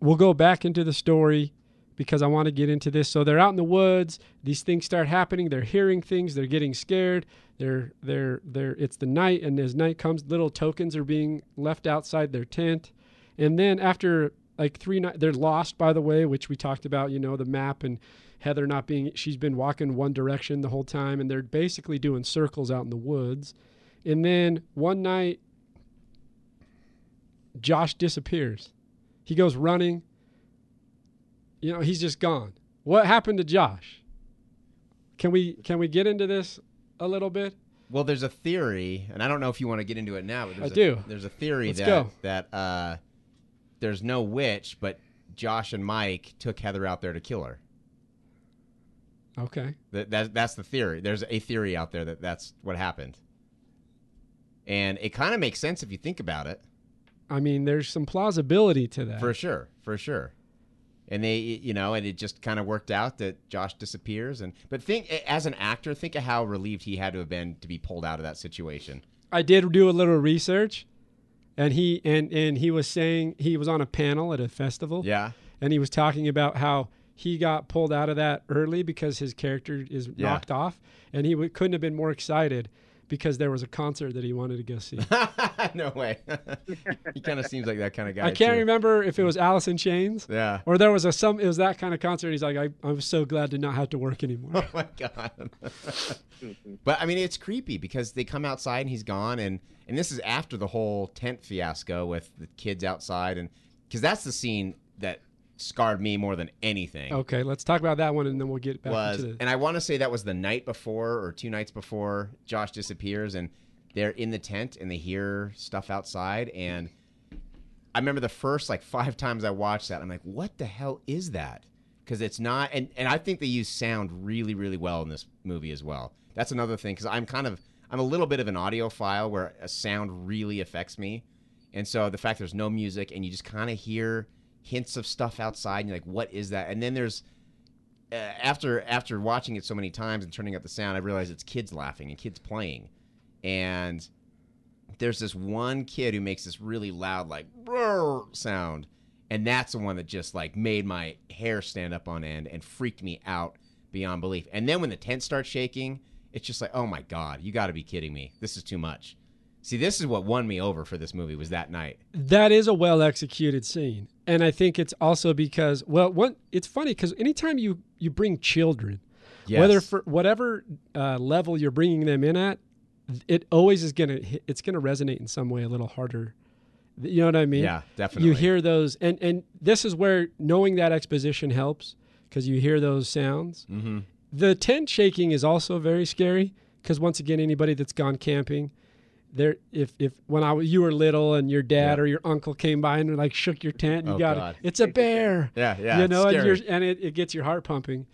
we'll go back into the story because I want to get into this. So they're out in the woods. These things start happening. They're hearing things. They're getting scared. They're they're they're. It's the night, and as night comes, little tokens are being left outside their tent. And then after like three nights, they're lost. By the way, which we talked about. You know the map and Heather not being. She's been walking one direction the whole time, and they're basically doing circles out in the woods. And then one night, Josh disappears. He goes running. You know, he's just gone. What happened to Josh? Can we can we get into this a little bit? Well, there's a theory, and I don't know if you want to get into it now, but there's I a, do. There's a theory Let's that go. that uh, there's no witch, but Josh and Mike took Heather out there to kill her. Okay. That, that that's the theory. There's a theory out there that that's what happened, and it kind of makes sense if you think about it. I mean, there's some plausibility to that. For sure, for sure. And they, you know, and it just kind of worked out that Josh disappears. And but think as an actor, think of how relieved he had to have been to be pulled out of that situation. I did do a little research, and he and and he was saying he was on a panel at a festival, Yeah, and he was talking about how he got pulled out of that early because his character is Yeah. knocked off, and he w- couldn't have been more excited because there was a concert that he wanted to go see. no way. he kind of seems like that kind of guy. I can't too. remember if it was Alice in Chains Yeah. or there was a some. It was that kind of concert. He's like, I, I'm so glad to not have to work anymore. Oh my god. but I mean, it's creepy because they come outside and he's gone, and and this is after the whole tent fiasco with the kids outside, and because that's the scene that scarred me more than anything. okay, let's talk about that one, and then we'll get back was, the. and I want to say that was the night before or two nights before Josh disappears, and they're in the tent and they hear stuff outside, and I remember the first like five times I watched that, I'm like, what the hell is that? Because it's not, and and I think they use sound really really well in this movie as well. That's another thing because I'm kind of I'm a little bit of an audiophile where a sound really affects me, and so the fact there's no music and you just kind of hear hints of stuff outside, and you're like, what is that? And then there's uh, after after watching it so many times and turning up the sound, I realized it's kids laughing and kids playing, and there's this one kid who makes this really loud like sound, and that's the one that just like made my hair stand up on end and freaked me out beyond belief. And then when the tent starts shaking, it's just like, oh my god, you got to be kidding me! This is too much. See, this is what won me over for this movie was that night. That is a well executed scene, and I think it's also because well, one it's funny because anytime you you bring children, whether for whatever uh, level you're bringing them in at, it always is gonna it's gonna resonate in some way a little harder. You know what I mean? Yeah, definitely. You hear those, and and this is where knowing that exposition helps because you hear those sounds. Mm-hmm. The tent shaking is also very scary because once again, anybody that's gone camping, there if if when I was- you were little and your dad Yeah. or your uncle came by and like shook your tent, and you Oh, got God. it. It's a bear. Yeah, yeah. you it's know, and, you're, and it, it gets your heart pumping.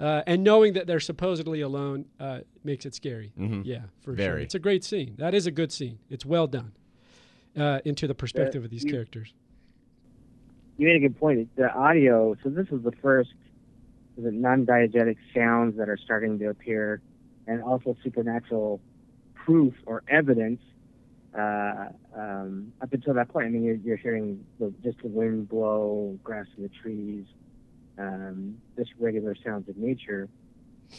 Uh, and knowing that they're supposedly alone uh, makes it scary. Mhm. Yeah, for sure. It's a great scene. That is a good scene. It's well done uh, into the perspective of these you- characters. you made a good point. The audio. So this is the first is it non-diegetic sounds that are starting to appear, and also supernatural proof or evidence. Uh, um, up until that point, I mean, you're, you're hearing the, just the wind blow, grass in the trees, um, just regular sounds of nature,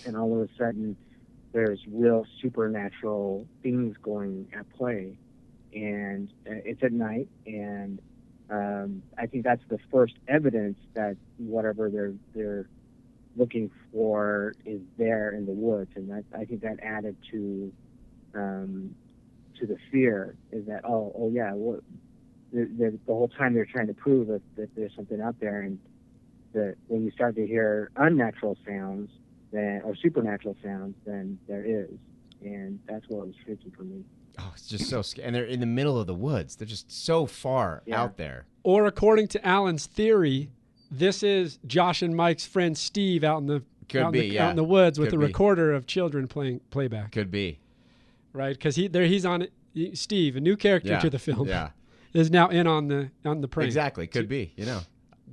and all of a sudden, there's real supernatural things going at play, and uh, it's at night, and um, I think that's the first evidence that whatever they're they're looking for is there in the woods, and that I think that added to um, to the fear is that oh oh yeah what the, the, the whole time they're trying to prove that, that there's something out there, and that when you start to hear unnatural sounds then or supernatural sounds, then there is, and that's what was freaky for me. Oh, it's just so scary. And they're in the middle of the woods. They're just so far Yeah. out there. Or according to Alan's theory, this is Josh and Mike's friend Steve out in the Could out, in be, the, yeah. out in the woods with a recorder of children playing playback, Could be. Right? Because he there he's on he- Steve, a new character Yeah. to the film, Yeah. is now in on the on the prank. Exactly. Could be. You know,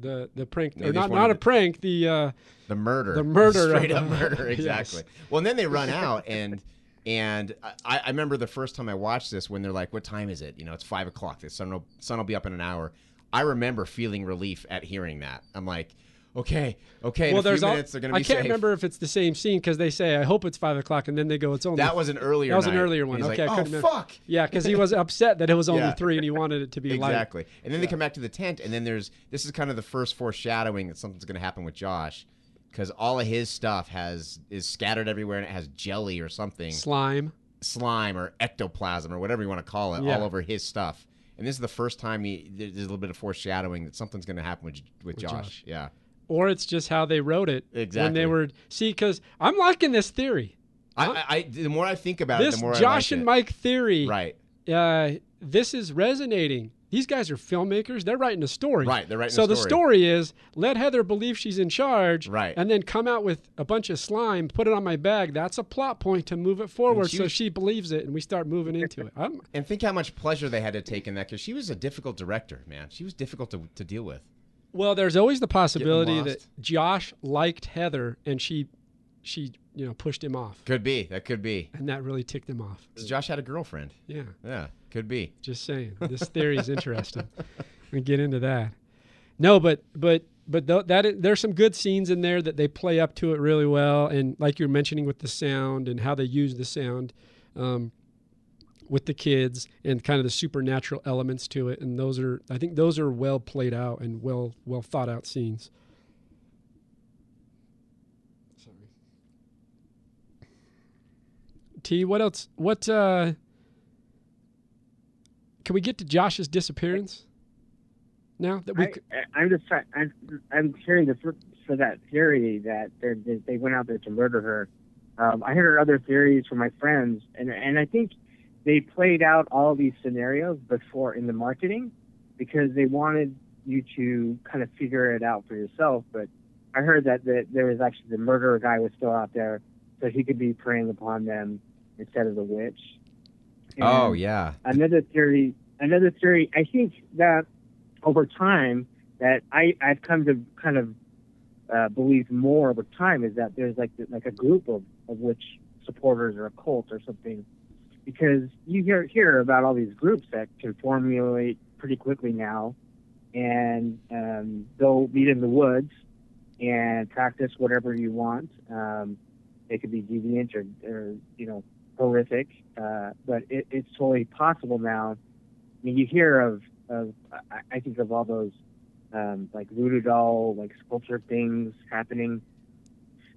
The the prank, or not not a prank. The uh, the murder. The murder Straight up murder. Yes. Exactly. Well, and then they run out and. And I, I remember the first time I watched this when they're like, "What time is it? You know, it's five o'clock. The sun will sun will be up in an hour." I remember feeling relief at hearing that. I'm like, "Okay, okay." in well, there's all. minutes, they're gonna I can't safe. remember if it's the same scene because they say, "I hope it's five o'clock," and then they go, "It's only." That was an earlier. That was an night. earlier one. He's Okay, like, oh remember." fuck. yeah, because he was upset that it was only Yeah. three and he wanted it to be light. Exactly. And then they come back to the tent, and then there's this is kind of the first foreshadowing that something's going to happen with Josh, because all of his stuff has is scattered everywhere, and it has jelly or something, Slime. slime or ectoplasm or whatever you want to call it, Yeah. all over his stuff. And this is the first time he there's a little bit of foreshadowing that something's going to happen with with, Josh. Josh. Yeah. Or it's just how they wrote it exactly. when they were see because i'm liking this theory I, I, I the more I think about it, this the more josh I like and it. mike theory Right. uh, this is resonating these guys are filmmakers they're writing a story Right, they're writing so the story. story is let heather believe she's in charge Right. and then come out with a bunch of slime put it on my bag that's a plot point to move it forward she so was- she believes it and we start moving into it I'm, And think how much pleasure they had to take in that because she was a difficult director, man. She was difficult to, to deal with. Well there's always the possibility that josh liked heather and she she you know pushed him off Could be. That could be. and that really ticked him off 'Cause Josh had a girlfriend. yeah Yeah, could be. Just saying. This theory is interesting. we get into that. No, but but but th- that is, there's some good scenes in there that they play up to it really well, and like you're mentioning with the sound and how they use the sound um, with the kids and kind of the supernatural elements to it, and those are I think those are well played out and well well thought out scenes. Sorry. T, what else? What uh can we get to Josh's disappearance now that we I, I'm just trying. I'm, I'm hearing the for, for that theory that they went out there to murder her. Um, I heard other theories from my friends, and and I think they played out all these scenarios before in the marketing because they wanted you to kind of figure it out for yourself. But I heard that the, there was actually the murderer guy was still out there, so he could be preying upon them instead of the witch. Oh yeah. another theory another theory i think that over time that i i've come to kind of uh, believe more over time is that there's like like a group of of witch supporters or a cult or something because you hear hear about all these groups that can formulate pretty quickly now and um, they'll meet in the woods and practice whatever you want um, it could be deviant or, or you know horrific, uh, but it, it's totally possible now. I mean, you hear of, of I, think of all those um, like voodoo doll, like sculpture things happening.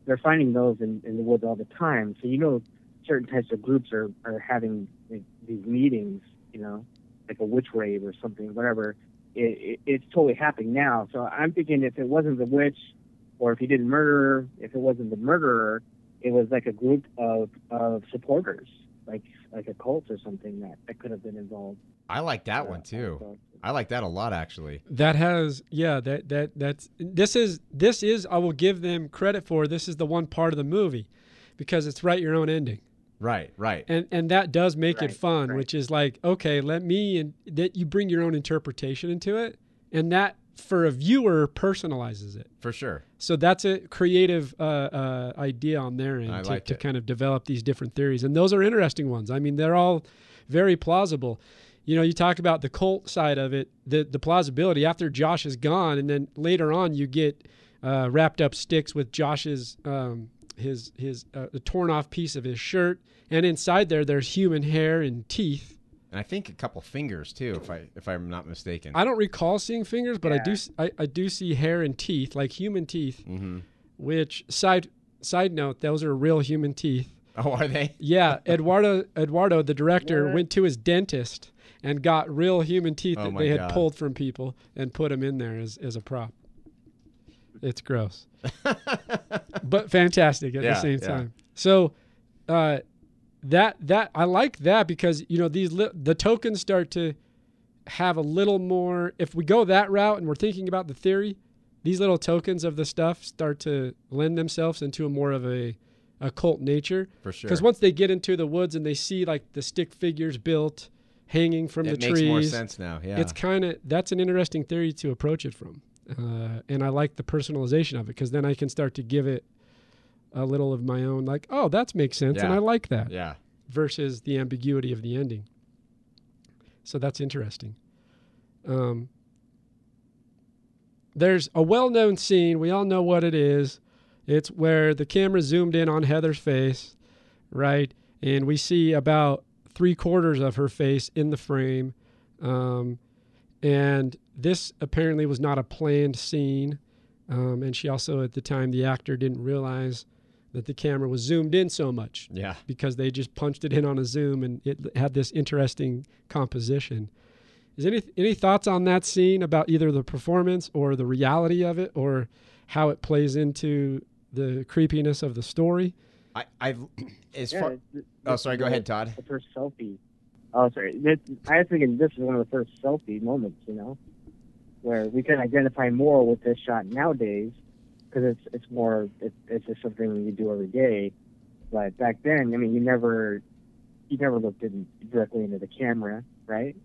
They're finding those in, in the woods all the time. So you know, certain types of groups are, are having like, these meetings. You know, like a witch rave or something, whatever. It, it, it's totally happening now. So I'm thinking if it wasn't the witch, or if he didn't murder if it wasn't the murderer, it was like a group of, of supporters, like like a cult or something that, that could have been involved. I like that Uh, one too. I like that a lot, actually. That has yeah that that that's this is this is I will give them credit for this is the one part of the movie because it's write your own ending Right, right. and and that does make Right, it fun right. which is like okay let me and that you bring your own interpretation into it and that for a viewer personalizes it For sure. so that's a creative uh, uh, idea on their end I to, liked to kind of develop these different theories and those are interesting ones i mean they're all very plausible you know you talk about the cult side of it the, the plausibility after josh is gone and then later on you get uh, wrapped up sticks with josh's um, his his uh, a torn off piece of his shirt and inside there there's human hair and teeth And I think a couple fingers too, if I if I'm not mistaken. i don't recall seeing fingers but i do I, s- I, I do see hair and teeth like human teeth hmm which side side note those are real human teeth Oh, are they? yeah eduardo eduardo the director What? went to his dentist and got real human teeth Oh that my they had God. pulled from people and put them in there as, as a prop it's gross but fantastic at Yeah, the same yeah. time so uh that that i like that because you know these li- the tokens start to have a little more if we go that route and we're thinking about the theory these little tokens of the stuff start to lend themselves into a more of a occult nature For sure. because once they get into the woods and they see like the stick figures built hanging from it the makes trees more sense now. Yeah. it's kind of that's an interesting theory to approach it from uh, and i like the personalization of it because then i can start to give it a little of my own like oh that makes sense and i like that. Yeah. versus the ambiguity of the ending. So that's interesting. Um, there's a well-known scene we all know what it is. It's where the camera zoomed in on heather's face right? And we see about three quarters of her face in the frame. Um, and this apparently was not a planned scene um, and she also at the time the actor didn't realize that the camera was zoomed in so much Yeah. because they just punched it in on a zoom and it had this interesting composition. Is any any thoughts on that scene about either the performance or the reality of it or how it plays into the creepiness of the story? I I as Yeah, far. th- Oh, sorry. is Go ahead, Todd. The first selfie. Oh, sorry. This, I think this is one of the first selfie moments, you know, where we can identify more with this shot nowadays because it's it's more it, it's just something you do every day. But back then, I mean, you never you never looked in, directly into the camera, right?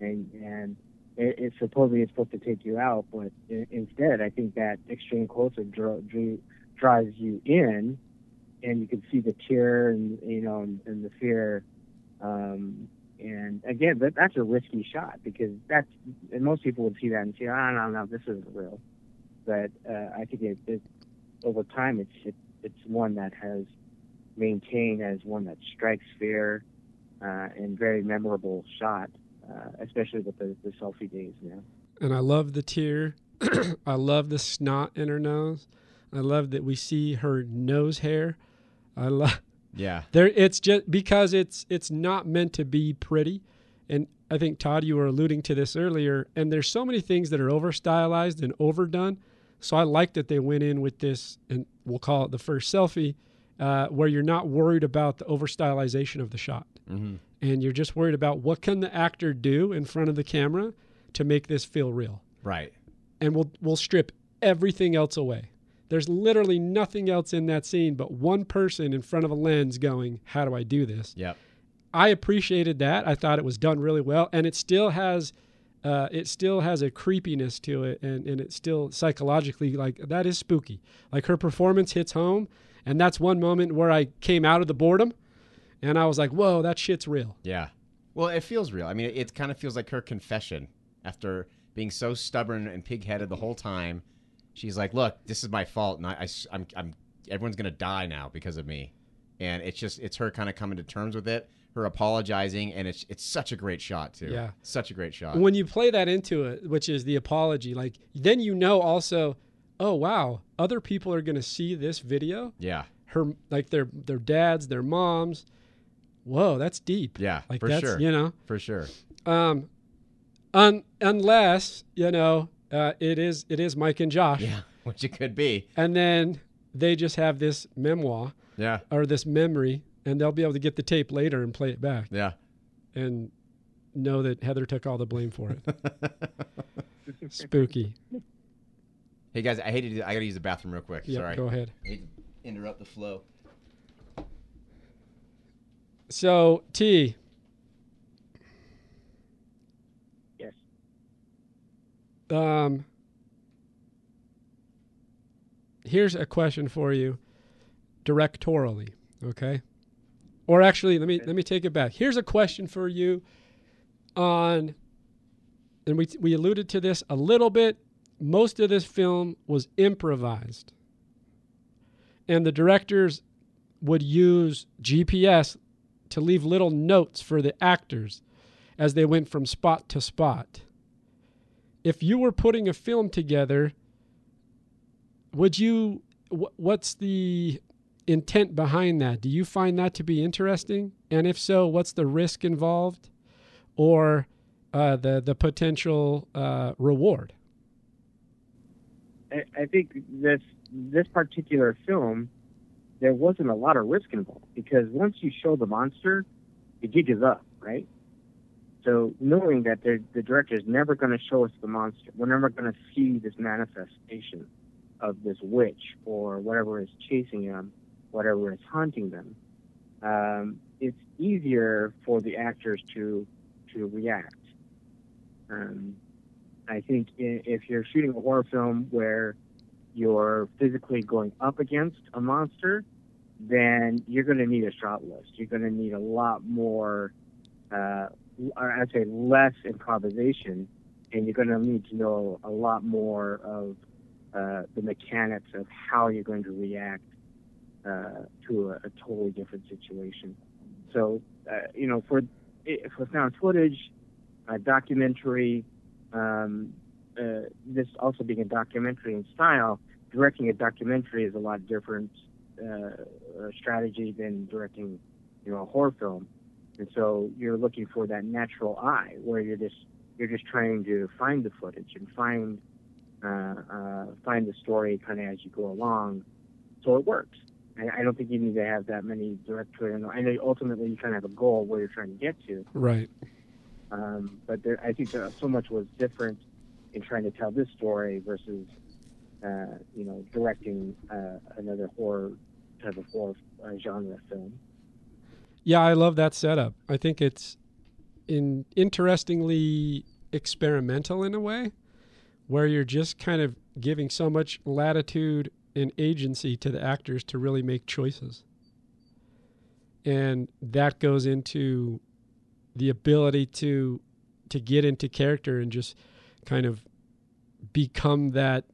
And and it, it supposedly it's supposed to take you out, but i instead, I think that extreme close-up draw, drew, drives you in, and you can see the tear and you know and, and the fear. Um, and again, that, that's a risky shot because that's and most people would see that and say, "Oh no, no, this isn't real." But uh, I think it, it over time, it's it, it's one that has maintained as one that strikes fear uh, and very memorable shot, uh, especially with the, the selfie days now. And I love the tear. I love the snot in her nose. I love that we see her nose hair. I love Yeah. there it's just because it's it's not meant to be pretty and i think todd you were alluding to this earlier and there's so many things that are over stylized and overdone so i like that they went in with this and we'll call it the first selfie uh, where you're not worried about the over stylization of the shot hmm and you're just worried about what can the actor do in front of the camera to make this feel real Right. and we'll we'll strip everything else away. There's literally nothing else in that scene but one person in front of a lens going, "How do I do this?" Yep. I appreciated that. I thought it was done really well, and it still has, uh, it still has a creepiness to it, and and it still psychologically like that is spooky. Like her performance hits home, and that's one moment where I came out of the boredom, and I was like, "Whoa, that shit's real." Yeah. Well, it feels real. I mean, it, it kind of feels like her confession after being so stubborn and pigheaded the whole time. She's like, "Look, this is my fault, and I, I am I'm everyone's gonna die now because of me." And it's just it's her kind of coming to terms with it, her apologizing, and it's it's such a great shot too. Yeah. such a great shot. when you play that into it, which is the apology, like then you know also, oh wow, other people are going to see this video. yeah, Her like their their dads, their moms. Whoa, that's deep. yeah, like for that's sure, you know, for sure. um, un, unless you know uh, it is it is Mike and Josh, Yeah, which it could be. and then they just have this memoir Yeah, or this memory, and they'll be able to get the tape later and play it back, yeah, and know that Heather took all the blame for it. Spooky. Hey guys, I hate to do. I gotta use the bathroom real quick. Yeah, Sorry. go ahead. I hate to interrupt the flow. So T, Yes. Um, here's a question for you, directorially, okay? Or actually, let me let me take it back. Here's a question for you on, and we we alluded to this a little bit. Most of this film was improvised, and the directors would use GPS to leave little notes for the actors as they went from spot to spot. If you were putting a film together, would you wh- what's the intent behind that? Do you find that to be interesting? And if so, what's the risk involved or uh, the the potential uh, reward? I, I think this this particular film, there wasn't a lot of risk involved because once you show the monster, the gig is up, right? So knowing that the director is never going to show us the monster, we're never going to see this manifestation of this witch or whatever is chasing them, whatever is haunting them. Um, it's easier for the actors to to react. Um, I think if you're shooting a horror film where you're physically going up against a monster, then you're going to need a shot list. You're going to need a lot more, uh, or I'd say less improvisation, and you're going to need to know a lot more of uh, the mechanics of how you're going to react uh, to a, a totally different situation. So, uh, you know, for for found footage, a documentary, um, uh, this also being a documentary in style, directing a documentary is a lot different uh, strategy than directing, you know, a horror film. And so you're looking for that natural eye where you're just you're just trying to find the footage and find uh, uh, find the story kind of as you go along, so it works. I, I don't think you need to have that many directorial. I know ultimately you kind of have a goal where you're trying to get to, Right. um, but there, I think there, so much was different in trying to tell this story versus, uh, you know, directing uh, another horror type of horror uh, genre film. Yeah, I love that setup. I think it's in interestingly experimental in a way where you're just kind of giving so much latitude and agency to the actors to really make choices. And that goes into the ability to to get into character and just kind of become that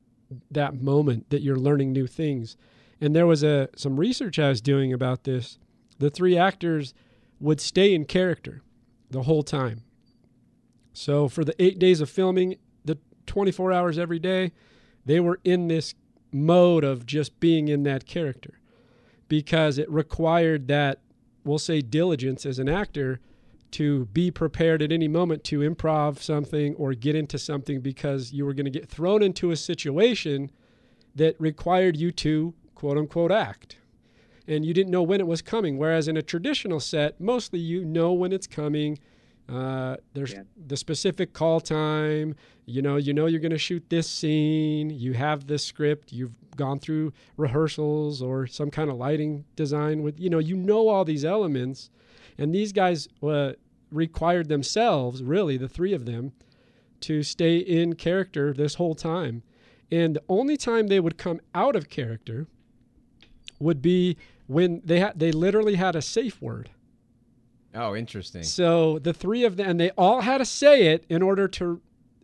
that moment that you're learning new things. And there was a some research I was doing about this. The three actors would stay in character the whole time. So for the 8 days of filming, the 24 hours every day, they were in this mode of just being in that character because it required that we'll say diligence as an actor to be prepared at any moment to improv something or get into something because you were going to get thrown into a situation that required you to quote unquote act. And you didn't know when it was coming. Whereas in a traditional set, mostly you know when it's coming. Uh, there's Yeah. the specific call time. You know, you know you're going to shoot this scene. You have this script. You've gone through rehearsals or some kind of lighting design with. You know, you know all these elements, and these guys uh, required themselves, really, the three of them, to stay in character this whole time. And the only time they would come out of character would be when they had they literally had a safe word. Oh, interesting. So the three of them, and they all had to say it in order to,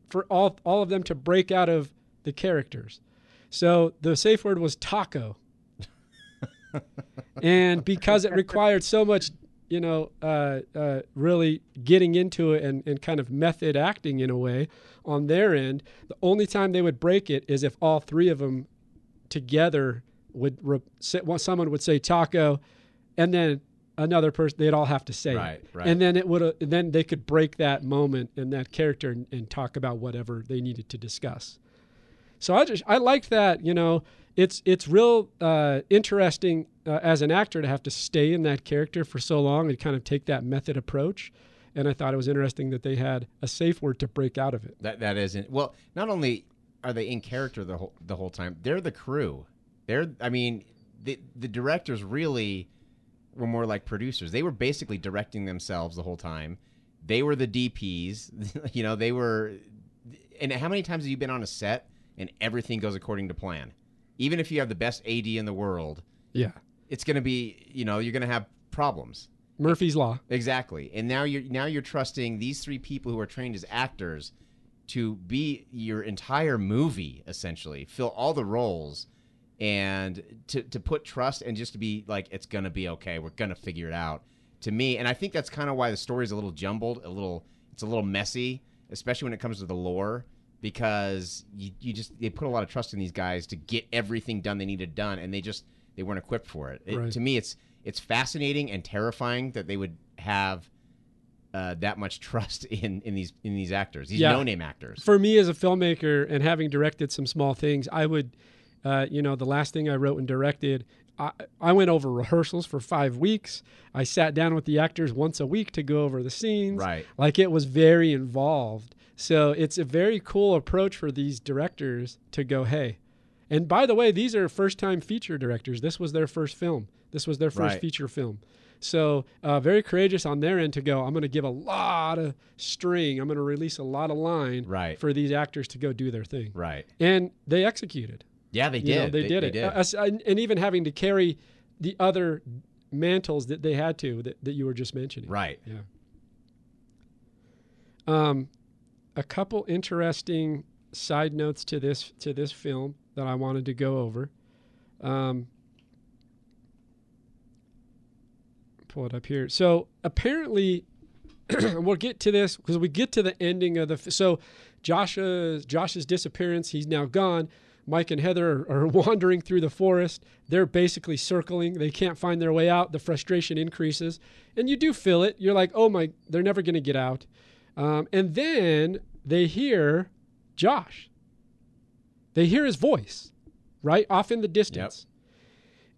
for all all of them to break out of the characters. So the safe word was taco, and because it required so much, you know, uh, uh, really getting into it and, and kind of method acting in a way on their end, the only time they would break it is if all three of them together would re- someone would say taco, and then another person they'd all have to say Right, it. right. and then it would then they could break that moment and that character and, and talk about whatever they needed to discuss so i just i liked that you know it's it's real uh, interesting uh, as an actor to have to stay in that character for so long and kind of take that method approach and I thought it was interesting that they had a safe word to break out of it. That that isn't well. Not only are they in character the whole the whole time, they're the crew. They're I mean the the directors really were more like producers. They were basically directing themselves the whole time. They were the DPs. you know, they were. And how many times have you been on a set and everything goes according to plan? Even if you have the best AD in the world, Yeah, it's going to be you know you're going to have problems. Murphy's Law. Exactly. And now you're now you're trusting these three people who are trained as actors to be your entire movie essentially, fill all the roles and to to put trust and just to be like it's going to be okay. We're going to figure it out. To me, and I think that's kind of why the story is a little jumbled, a little it's a little messy, especially when it comes to the lore because you, you just they put a lot of trust in these guys to get everything done they needed done and they just they weren't equipped for it. It- Right. To me it's it's fascinating and terrifying that they would have uh, that much trust in, in these in these actors, these Yeah. no name actors. For me as a filmmaker and having directed some small things, I would, uh, you know, the last thing I wrote and directed, I, I went over rehearsals for five weeks. I sat down with the actors once a week to go over the scenes. Right. Like it was very involved. So it's a very cool approach for these directors to go, hey. And by the way, these are first time feature directors. This was their first film. This was their first Right. feature film. So uh, very courageous on their end to go. I'm going to give a lot of string. I'm going to release a lot of line Right. for these actors to go do their thing. Right. And they executed. Yeah, they You did. know, they, did it. They Uh, and and even having to carry the other mantles that they had to that, that you were just mentioning. Right. Yeah. Um, a couple interesting side notes to this to this film that I wanted to go over. Um, pull it up here. So apparently, we'll get to this because we get to the ending of the. So Josh's Josh's disappearance. He's now gone. Mike and Heather are, are wandering through the forest. They're basically circling. They can't find their way out. The frustration increases, and you do feel it. You're like, oh my, they're never going to get out. Um, and then they hear Josh. They hear his voice, right off in the distance,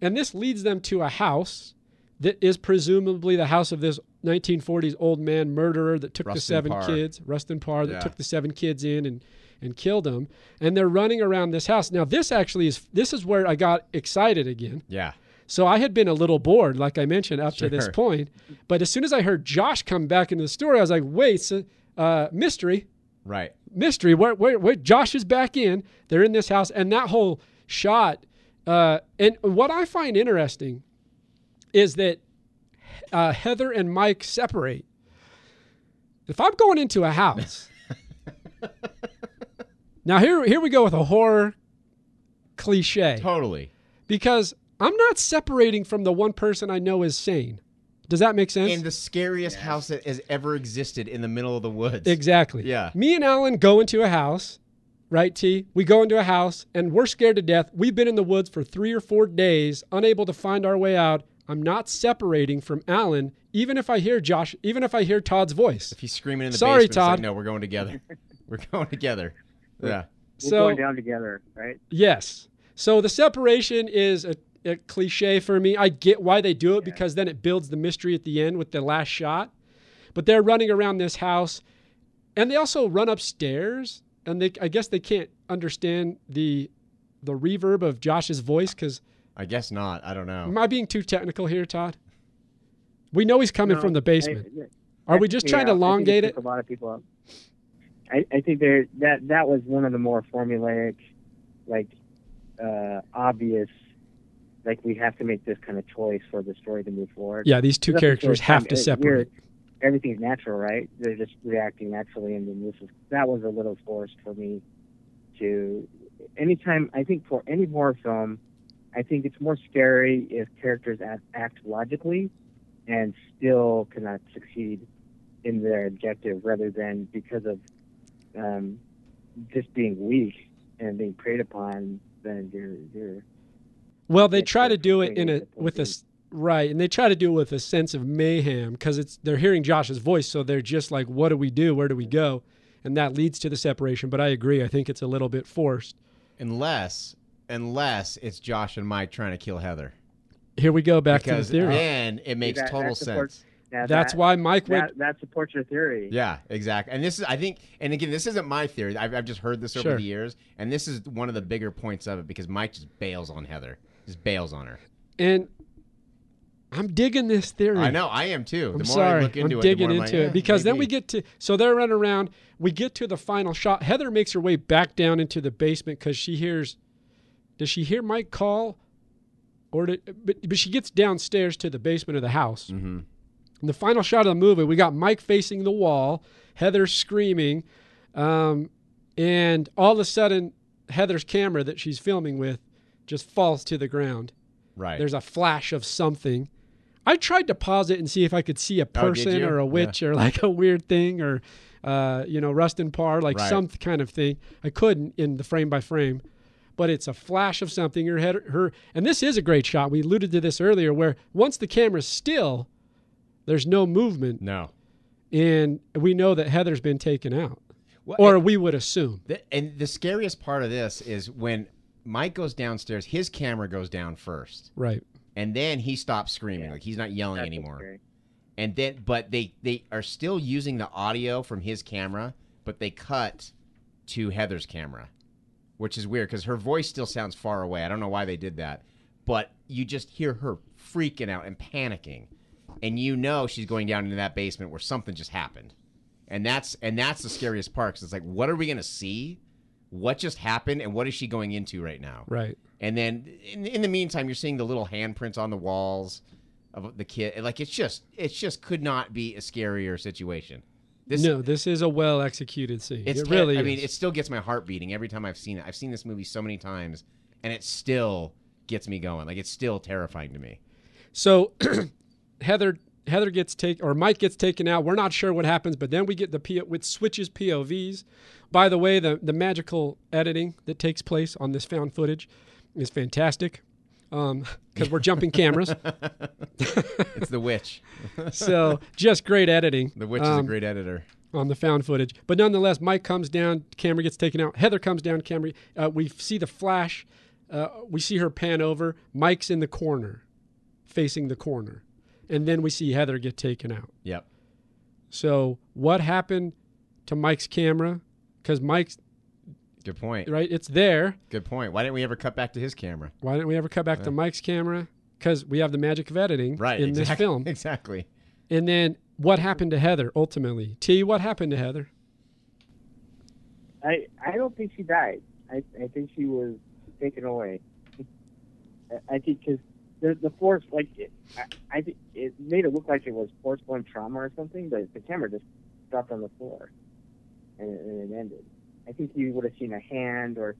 and this leads them to a house that is presumably the house of this 1940s old man murderer that took the seven Parr. kids, Rustin Parr, that Yeah. took the seven kids in and and killed them. And they're running around this house. Now this actually is this is where I got excited again. Yeah. So I had been a little bored, like I mentioned, up to this point. But as soon as I heard Josh come back into the story, I was like, wait, so, uh, mystery, Right. mystery. Where, where, where Josh is back in. They're in this house, and that whole shot. Uh, and what I find interesting is that uh, Heather and Mike separate. If I'm going into a house, now here here we go with a horror cliche Totally. because I'm not separating from the one person I know is sane. Does that make sense? In the scariest house that has ever existed in the middle of the woods. Exactly. Yeah. Me and Alan go into a house, right, T? We go into a house and we're scared to death. We've been in the woods for three or four days, unable to find our way out. I'm not separating from Alan, even if I hear Josh, even if I hear Todd's voice. If he's screaming in the Sorry, basement, it's like, Todd. no, we're going together. we're going together. Yeah. We're So going down together, right? yes. So the separation is a, a cliche for me. I get why they do it because then it builds the mystery at the end with the last shot. But they're running around this house, and they also run upstairs, and they I guess they can't understand the the reverb of Josh's voice because I guess not. I don't know. am I being too technical here, Todd? We know he's coming No, from the basement. I- Are we just yeah, trying to elongate it? A lot of people up. I, I think there that that was one of the more formulaic, like uh, obvious, like we have to make this kind of choice for the story to move forward. Yeah, these two characters have time to separate. Everything's natural, right? They're just reacting naturally, and then this is that was a little forced for me. To anytime I think for any horror film, I think it's more scary if characters act, act logically and still cannot succeed in their objective, rather than because of um, just being weak and being preyed upon. Then you're you're Well, they try to do it in a with a right, and they try to do it with a sense of mayhem because it's they're hearing Josh's voice, so they're just like, "What do we do? Where do we go?" And that leads to the separation. But I agree. I think it's a little bit forced. Unless, unless it's Josh and Mike trying to kill Heather. Here we go back because to the theory. then it makes that- total sense. supports- sense. Now That's that, why Mike would. that, that supports your theory. Yeah, exactly. And this is, I think, and again, this isn't my theory. I've, I've just heard this over Sure. the years, and this is one of the bigger points of it because Mike just bails on Heather, just bails on her. And I'm digging this theory. I know, I am too. I'm the more sorry. I look into I'm it, digging the more I'm into like, it eh, because then we get to so they're running around. We get to the final shot. Heather makes her way back down into the basement because she hears. Does she hear Mike call, or did, but but she gets downstairs to the basement of the house. Mhm. In the final shot of the movie, we got Mike facing the wall, Heather screaming, um, and all of a sudden, Heather's camera that she's filming with just falls to the ground. right. There's a flash of something. I tried to pause it and see if I could see a Oh, person you? or a witch or like a weird thing or, uh, you know, Rustin Parr, like Right. some kind of thing. I couldn't in the frame by frame, but it's a flash of something. Her head, her, and this is a great shot. We alluded to this earlier, where once the camera's still, there's no movement, no. and we know that Heather's been taken out, Well, or we would assume. the, and the scariest part of this is when Mike goes downstairs, his camera goes down first, Right. and then he stops screaming, Yeah. like he's not yelling That's anymore. scary. and then but they they are still using the audio from his camera but they cut to heather's camera which is weird because her voice still sounds far away i don't know why they did that but you just hear her freaking out and panicking and you know she's going down into that basement where something just happened and that's and that's the scariest part because it's like what are we going to see what just happened and what is she going into right now Right. and then in, in the meantime, you're seeing the little handprints on the walls of the kid. Like it's just, it's just could not be a scarier situation. This, no, this is a well executed scene. it's it really I is. mean, it still gets my heart beating every time I've seen it. I've seen this movie so many times, and it still gets me going. Like it's still terrifying to me. So Heather Heather gets taken or Mike gets taken out. We're not sure what happens, but then we get the P- which switches POVs. By the way, the the magical editing that takes place on this found footage is fantastic because we're jumping cameras. It's the witch. so just great editing. The witch is a um, great editor. on the found footage. But nonetheless, Mike comes down, camera gets taken out. Heather comes down, camera. Uh, we see the flash. Uh, we see her pan over. Mike's in the corner, facing the corner, and then we see Heather get taken out. Yep. So what happened to Mike's camera? Because Mike's Good point. right, it's there. Good point. Why didn't we ever cut back to his camera? Why didn't we ever cut back to Mike's camera? Because we have the magic of editing Right. in this film. Exactly. And then what happened to Heather ultimately? T, what happened to Heather? I I don't think she died. I I think she was taken away. I- I think because the the force like it, I, I think it made it look like it was force one trauma or something, but the camera just dropped on the floor, and it, and it ended. I think you would have seen a hand or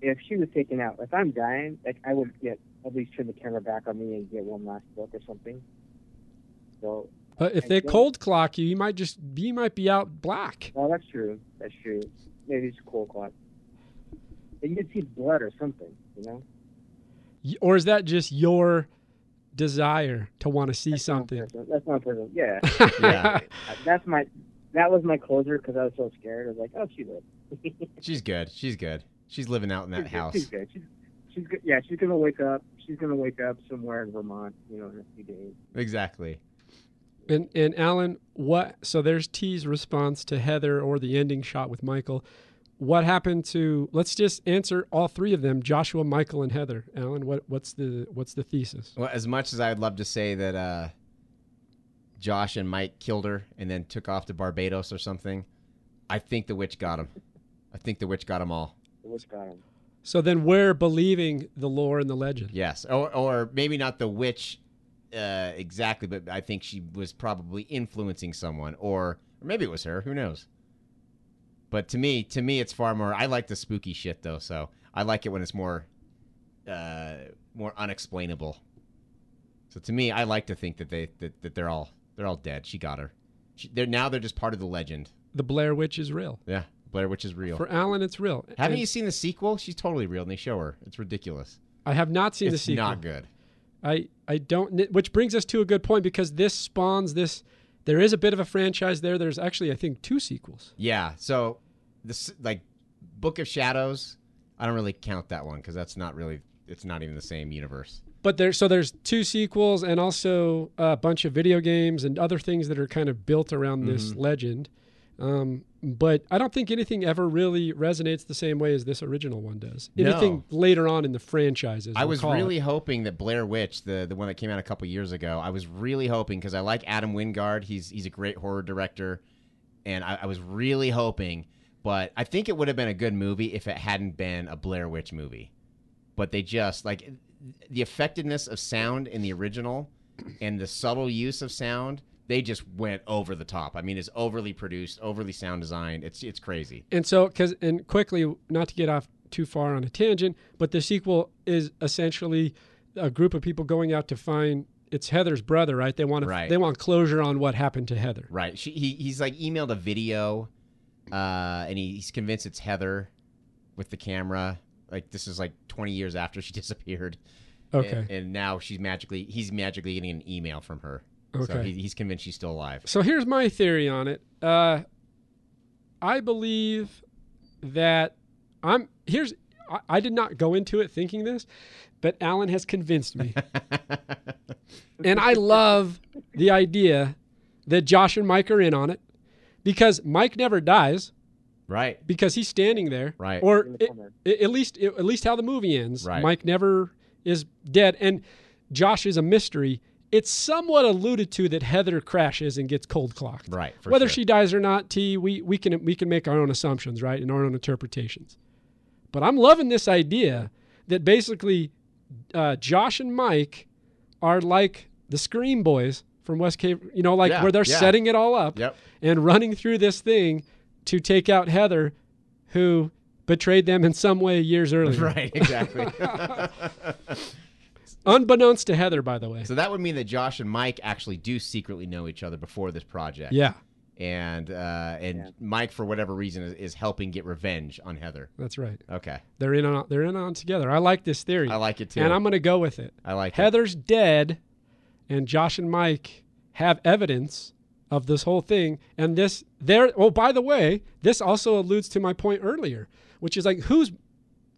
if she was taken out. If I'm dying, like I would get at least turn the camera back on me and get one last look or something. So But if I they cold clock you, you might just you might be out black. Well, that's true. That's true. Maybe it's a cold clock. And you could see blood or something, you know? Y- Or is that just your desire to want to see That's something? personal. That's not personal. Yeah. Yeah. that's my. That was my closer because I was so scared. I was like, oh, she lived. She's good. She's good. She's living out in that she's good. house. She's good. She's, she's good. Yeah, she's gonna wake up. She's gonna wake up somewhere in Vermont, you know, in a few days. Exactly. And and Alan, what? So there's T's response to Heather or the ending shot with Michael. What happened to? Let's just answer all three of them: Joshua, Michael, and Heather. Alan, what what's the what's the thesis? Well, as much as I'd love to say that uh, Josh and Mike killed her and then took off to Barbados or something, I think the witch got him. I think the witch got them all. The witch got him. So then we're believing the lore and the legend. Yes, or or maybe not the witch uh, exactly, but I think she was probably influencing someone, or, or maybe it was her. Who knows? But to me, to me, it's far more. I like the spooky shit though, so I like it when it's more, uh, more unexplainable. So to me, I like to think that they that, that they're all they're all dead. She got her. She, they're now they're just part of the legend. The Blair Witch is real. Yeah, Blair Witch is real. For Alan, it's real. Haven't And you seen the sequel? She's totally real, and they show her. It's ridiculous. I have not seen the it's sequel. not good. I I don't. Which brings us to a good point because this spawns this. There is a bit of a franchise there. There's actually I think two sequels. Yeah. So this like Book of Shadows, I don't really count that one because that's not really it's not even the same universe. but there so there's two sequels and also a bunch of video games and other things that are kind of built around this Mm-hmm. legend um, but i don't think anything ever really resonates the same way as this original one does No. anything later on in the franchises. I was call it. really hoping that Blair Witch, the the one that came out a couple years ago, I was really hoping because I like Adam Wingard. He's he's a great horror director, and I, I was really hoping. But I think it would have been a good movie if it hadn't been a Blair Witch movie. But they just like the effectiveness of sound in the original and the subtle use of sound. They just went over the top. I mean, it's overly produced, overly sound designed. It's it's crazy. And so, because and quickly, not to get off too far on a tangent, but the sequel is essentially a group of people going out to find it's Heather's brother, right? They want to, Right. they want closure on what happened to Heather. Right. She, he, he's like emailed a video, uh, and he, he's convinced it's Heather with the camera. Like this is like 20 years after she disappeared. Okay. And, and now she's magically he's magically getting an email from her. So Okay. he, he's convinced she's still alive. So here's my theory on it. Uh, I believe that I'm here's I, I did not go into it thinking this, but Alan has convinced me, and I love the idea that Josh and Mike are in on it because Mike never dies Right. because he's standing there, Right. Or it- it- at least at least how the movie ends. Right. Mike never is dead, and Josh is a mystery. It's somewhat alluded to that Heather crashes and gets cold clocked. Right. Whether sure. she dies or not, T, we we can we can make our own assumptions, right, and our own interpretations. But I'm loving this idea that basically uh, Josh and Mike are like the Scream Boys from West Cave, you know, like Yeah, where they're yeah. setting it all up Yep. and running through this thing to take out Heather, who betrayed them in some way years earlier. Right. Exactly. Unbeknownst to Heather, by the way. so that would mean that Josh and Mike actually do secretly know each other before this project. Yeah, And uh, and Yeah. Mike, for whatever reason, is, is helping get revenge on Heather. that's right. Okay. They're in on they're in on together. I like this theory. I like it too. and I'm going to go with it. I like it. Heather's dead, and Josh and Mike have evidence of this whole thing. And this, there. Oh, by the way, this also alludes to my point earlier, which is like who's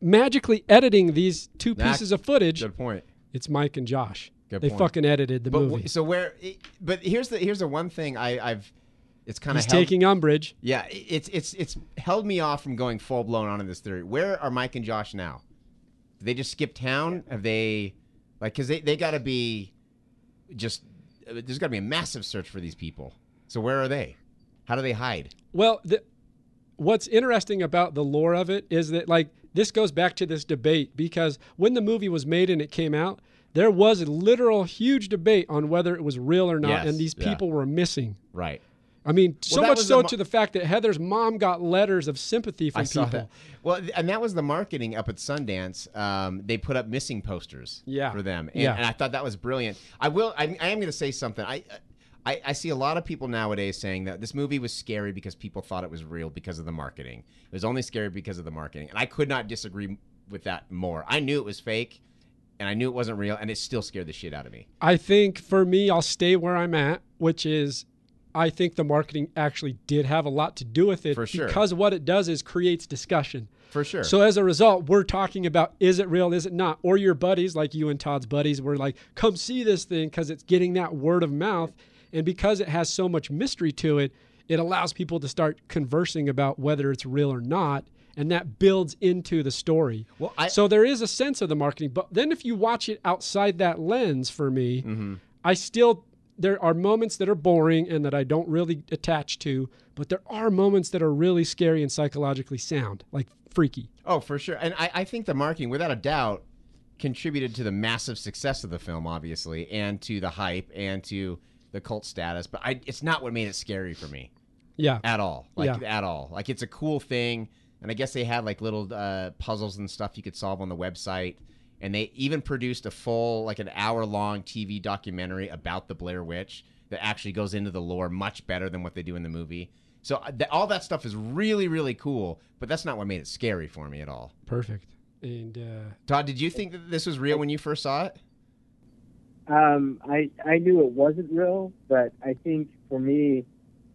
magically editing these two That- pieces of footage? Good point. It's Mike and Josh. Good they point. fucking edited the But movie. w- so where? But here's the here's the one thing I, I've. It's kind of He's taking umbrage. Yeah, it's it's it's held me off from going full blown on in this theory. Where are Mike and Josh now? Did they just skip town? Have they like because they they got to be just uh, there's got to be a massive search for these people. So where are they? How do they hide? Well, the, what's interesting about the lore of it is that like this goes back to this debate because when the movie was made and it came out, there was a literal huge debate on whether it was real or not, Yes, and these yeah. people were missing. Right. I mean, so much so the mo- to the fact that Heather's mom got letters of sympathy from I saw people. that. Well, and that was the marketing up at Sundance. Um, they put up missing posters Yeah. for them, and, Yeah. and I thought that was brilliant. I will. I, I am going to say something. I, I I see a lot of people nowadays saying that this movie was scary because people thought it was real because of the marketing. It was only scary because of the marketing, and I could not disagree with that more. I knew it was fake, and I knew it wasn't real, and it still scared the shit out of me. I think for me, I'll stay where I'm at, which is I think the marketing actually did have a lot to do with it For sure. because what it does is creates discussion. For sure. So as a result, we're talking about is it real, is it not? Or your buddies, like you and Todd's buddies, were like, come see this thing because it's getting that word of mouth. And because it has so much mystery to it, it allows people to start conversing about whether it's real or not. And that builds into the story. Well, I- so there is a sense of the marketing. But then if you watch it outside that lens for me, Mm-hmm. I still there are moments that are boring and that I don't really attach to, but there are moments that are really scary and psychologically sound, like freaky. Oh, for sure. And I, I think the marketing, without a doubt, contributed to the massive success of the film, obviously, and to the hype and to the cult status. But I, it's not what made it scary for me Yeah. at all. Like, Yeah. at all. Like, it's a cool thing. And I guess they had like little uh, puzzles and stuff you could solve on the website. And they even produced a full, like an hour long TV documentary about the Blair Witch that actually goes into the lore much better than what they do in the movie. So uh, th- all that stuff is really, really cool, but that's not what made it scary for me at all. Perfect. And uh, Todd, did you think that this was real when you first saw it? Um, I I knew it wasn't real, but I think for me,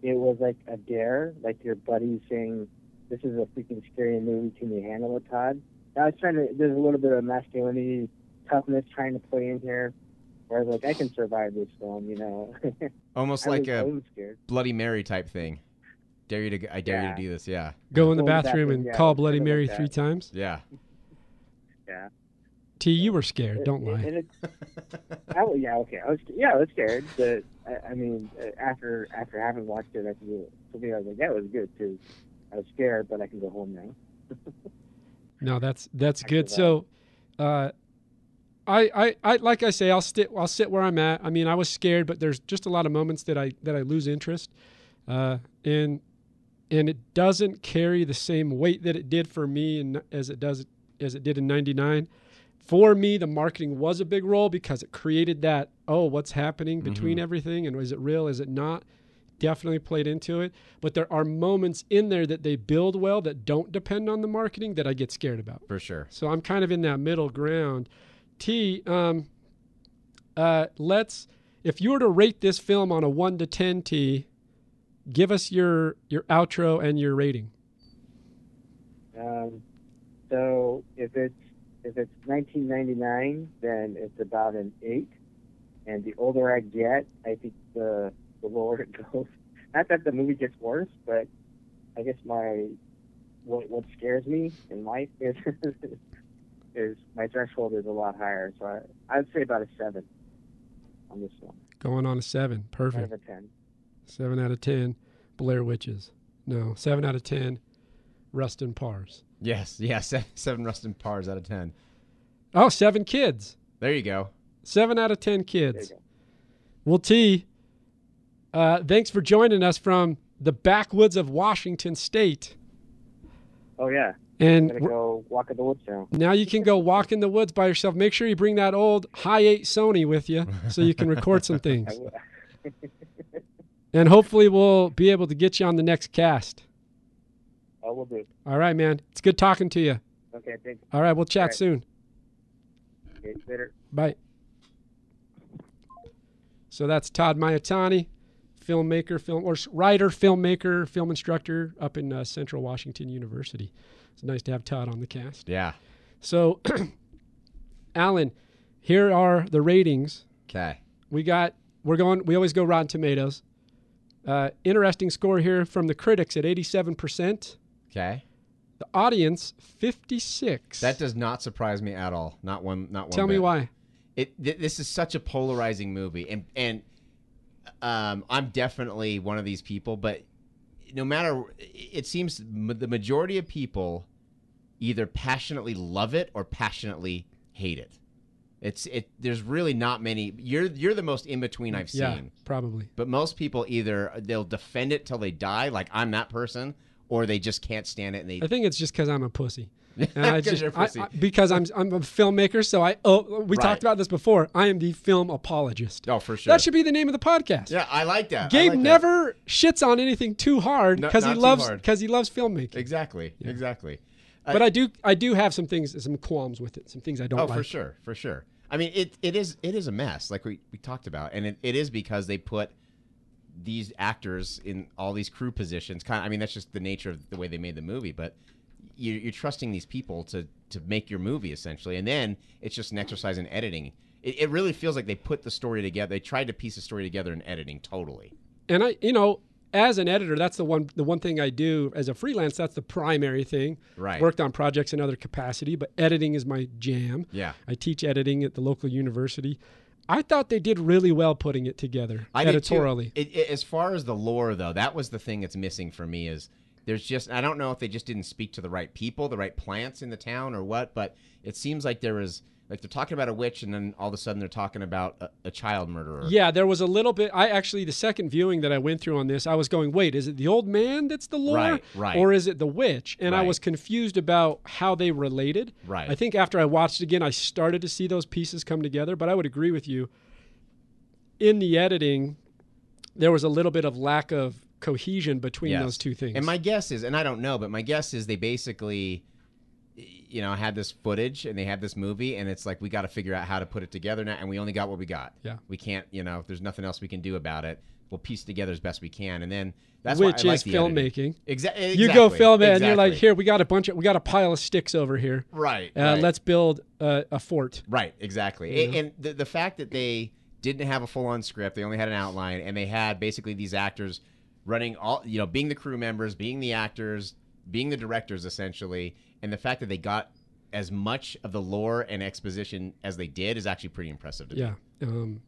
it was like a dare, like your buddy saying, "This is a freaking scary movie. Can you handle it, Todd?" I was trying to. There's a little bit of masculinity, toughness trying to play in here. Whereas, like, I can survive this film, you know. Almost like was, I a scared. Bloody Mary type thing. Dare you to I dare you to do this. Yeah. Go in the Go in the bathroom bathroom, and yeah, call Bloody kinda like Mary three times. Yeah. Yeah. T, you were scared. Don't lie. and it- I, yeah, okay. I was, yeah, I was scared, but I, I mean, uh, after after having watched it, I think for me, I was like, that was good too. I was scared, but I can go home now. No, that's that's good. So, uh, I, I, I, like I say, I'll sit, I'll sit where I'm at. I mean, I was scared, but there's just a lot of moments that I that I lose interest, uh, and and it doesn't carry the same weight that it did for me, and as it does as it did in '99. For me, the marketing was a big role because it created that oh, what's happening between everything, and is it real? Is it not? Definitely played into it, but there are moments in there that they build well that don't depend on the marketing that I get scared about. For sure. So I'm kind of in that middle ground. T, um, uh, let's if you were to rate this film on a one to ten, T, give us your your outro and your rating. Um, so if it's if it's 1999, then it's about an eight. And the older I get, I think the the lower it goes. Not that the movie gets worse, but I guess my what what scares me in life is is my threshold is a lot higher. So I I'd say about a seven on this one Going on a seven, out perfect. of a ten. Seven out of ten. Blair Witches. No, seven out of ten. Rustin Pars. Yes. Yeah. Seven, seven Rustin Pars out of ten. Oh, seven kids. There you go. Seven out of ten kids. Well, T, uh, thanks for joining us from the backwoods of Washington State. Oh yeah, And I'm go walk in the woods now. Now you can go walk in the woods by yourself. Make sure you bring that old high eight Sony with you so you can record some things. And hopefully we'll be able to get you on the next cast. I will do. All right, man. It's good talking to you. Okay, thanks. All right, we'll chat All right. soon. Okay, later. Bye. So that's Todd Mayatani, filmmaker, film or writer, filmmaker, film instructor up in uh, Central Washington University. It's nice to have Todd on the cast. Yeah. So, Alan, here are the ratings. Okay. We got we're going we always go Rotten Tomatoes. Uh, interesting score here from the critics at 87%. Okay. The audience 56. That does not surprise me at all. Not one. Not one. Tell me why. It. Th- this is such a polarizing movie, and and um, I'm definitely one of these people. But no matter, it seems m- the majority of people either passionately love it or passionately hate it. It's it. There's really not many. You're you're the most in between I've seen. Yeah, probably. But most people either they'll defend it till they die, like I'm that person, or they just can't stand it and they. I think it's just because I'm a pussy. I just I- pussy. I- because I'm I'm a filmmaker, so I oh we Right. talked about this before. I am the film apologist. oh, for sure. That should be the name of the podcast. yeah, I like that. I Gabe like that. never shits on anything too hard No- because he loves because he loves filmmaking. Exactly. Exactly. Uh, But I do I do have some things some qualms with it, some things I don't Oh, like. for sure, for sure. I mean, it it is it is a mess, like we, we talked about, and it, it is because they put these actors in all these crew positions. Kind of, I mean, that's just the nature of the way they made the movie. But you're, you're trusting these people to to make your movie essentially, and then it's just an exercise in editing. It, it really feels like they put the story together. They tried to piece the story together in editing, totally. and I, you know, as an editor, that's the one the one thing I do as a freelance. That's the primary thing. Right. Worked on projects in other capacity, but editing is my jam. Yeah. I teach editing at the local university. I thought they did really well putting it together I editorially. It, it, as far as the lore, though, that was the thing that's missing for me. Is there's just I don't know if they just didn't speak to the right people, the right plants in the town, or what. But it seems like there was like they're talking about a witch, and then all of a sudden they're talking about a, a child murderer. Yeah, there was a little bit. I actually, the second viewing that I went through on this, I was going, wait, is it the old man that's the lore? Right, right. Or is it the witch? And I was confused about how they related. Right. I think after I watched it again, I started to see those pieces come together, but I would agree with you. In the editing, there was a little bit of lack of cohesion between Yes. those two things. And my guess is, and I don't know, but my guess is they basically you know, had this footage and they had this movie, and it's like we got to figure out how to put it together now, and we only got what we got. Yeah. we can't, you know, there's nothing else we can do about it. We'll piece together as best we can, and then that's Which why I is like filmmaking. Exa- You go exactly, film it, and you're like, here, we got a bunch of, we got a pile of sticks over here. right? Uh, right. Let's build a, a fort. Right, exactly. A- And the, the fact that they didn't have a full on script, they only had an outline, and they had basically these actors running all, you know, being the crew members, being the actors, being the directors essentially, and the fact that they got as much of the lore and exposition as they did is actually pretty impressive to me. Yeah. Um,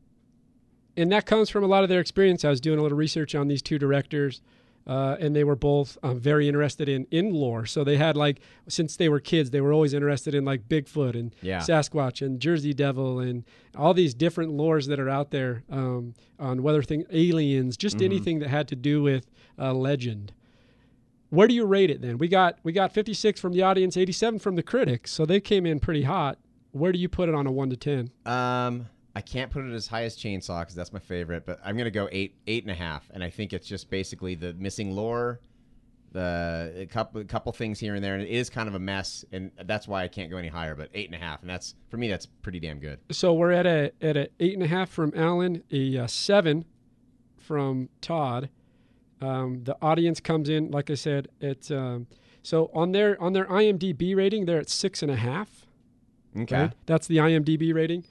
and that comes from a lot of their experience. I was doing a little research on these two directors, uh, and they were both um, very interested in in lore. So they had like since they were kids, they were always interested in like Bigfoot and Yeah. Sasquatch and Jersey Devil and all these different lores that are out there um, on whether thing aliens, just anything that had to do with uh, legend. Where do you rate it then? We got we got 56 from the audience, 87 from the critics, so they came in pretty hot. Where do you put it on a one to ten? Um, I can't put it as high as Chainsaw because that's my favorite, but I'm gonna go eight, eight and a half, and I think it's just basically the missing lore, the a couple, a couple things here and there, and it is kind of a mess, and that's why I can't go any higher. But eight and a half, and that's for me, that's pretty damn good. So we're at a at a eight and a half from Alan, a uh, seven from Todd. Um, the audience comes in, like I said, it's um, so on their on their IMDb rating, they're at six and a half. Okay. Right? That's the IMDb rating.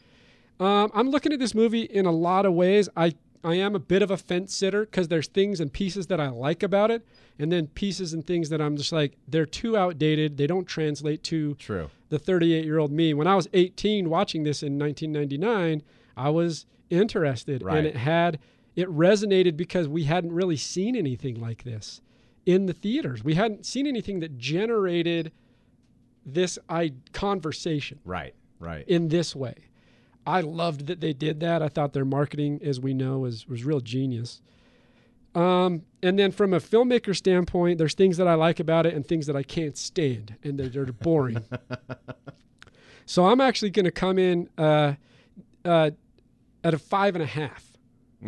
Um, I'm looking at this movie in a lot of ways. I I am a bit of a fence sitter because there's things and pieces that I like about it, and then pieces and things that I'm just like they're too outdated. They don't translate to True. the 38 year old me. When I was 18 watching this in 1999, I was interested Right. and it had, it resonated because we hadn't really seen anything like this in the theaters. We hadn't seen anything that generated this I, conversation Right. Right. in this way. I loved that they did that. I thought their marketing, as we know, was was real genius. Um, and then from a filmmaker standpoint, there's things that I like about it and things that I can't stand, and they're, they're boring. so I'm actually going to come in uh, uh, at a five and a half.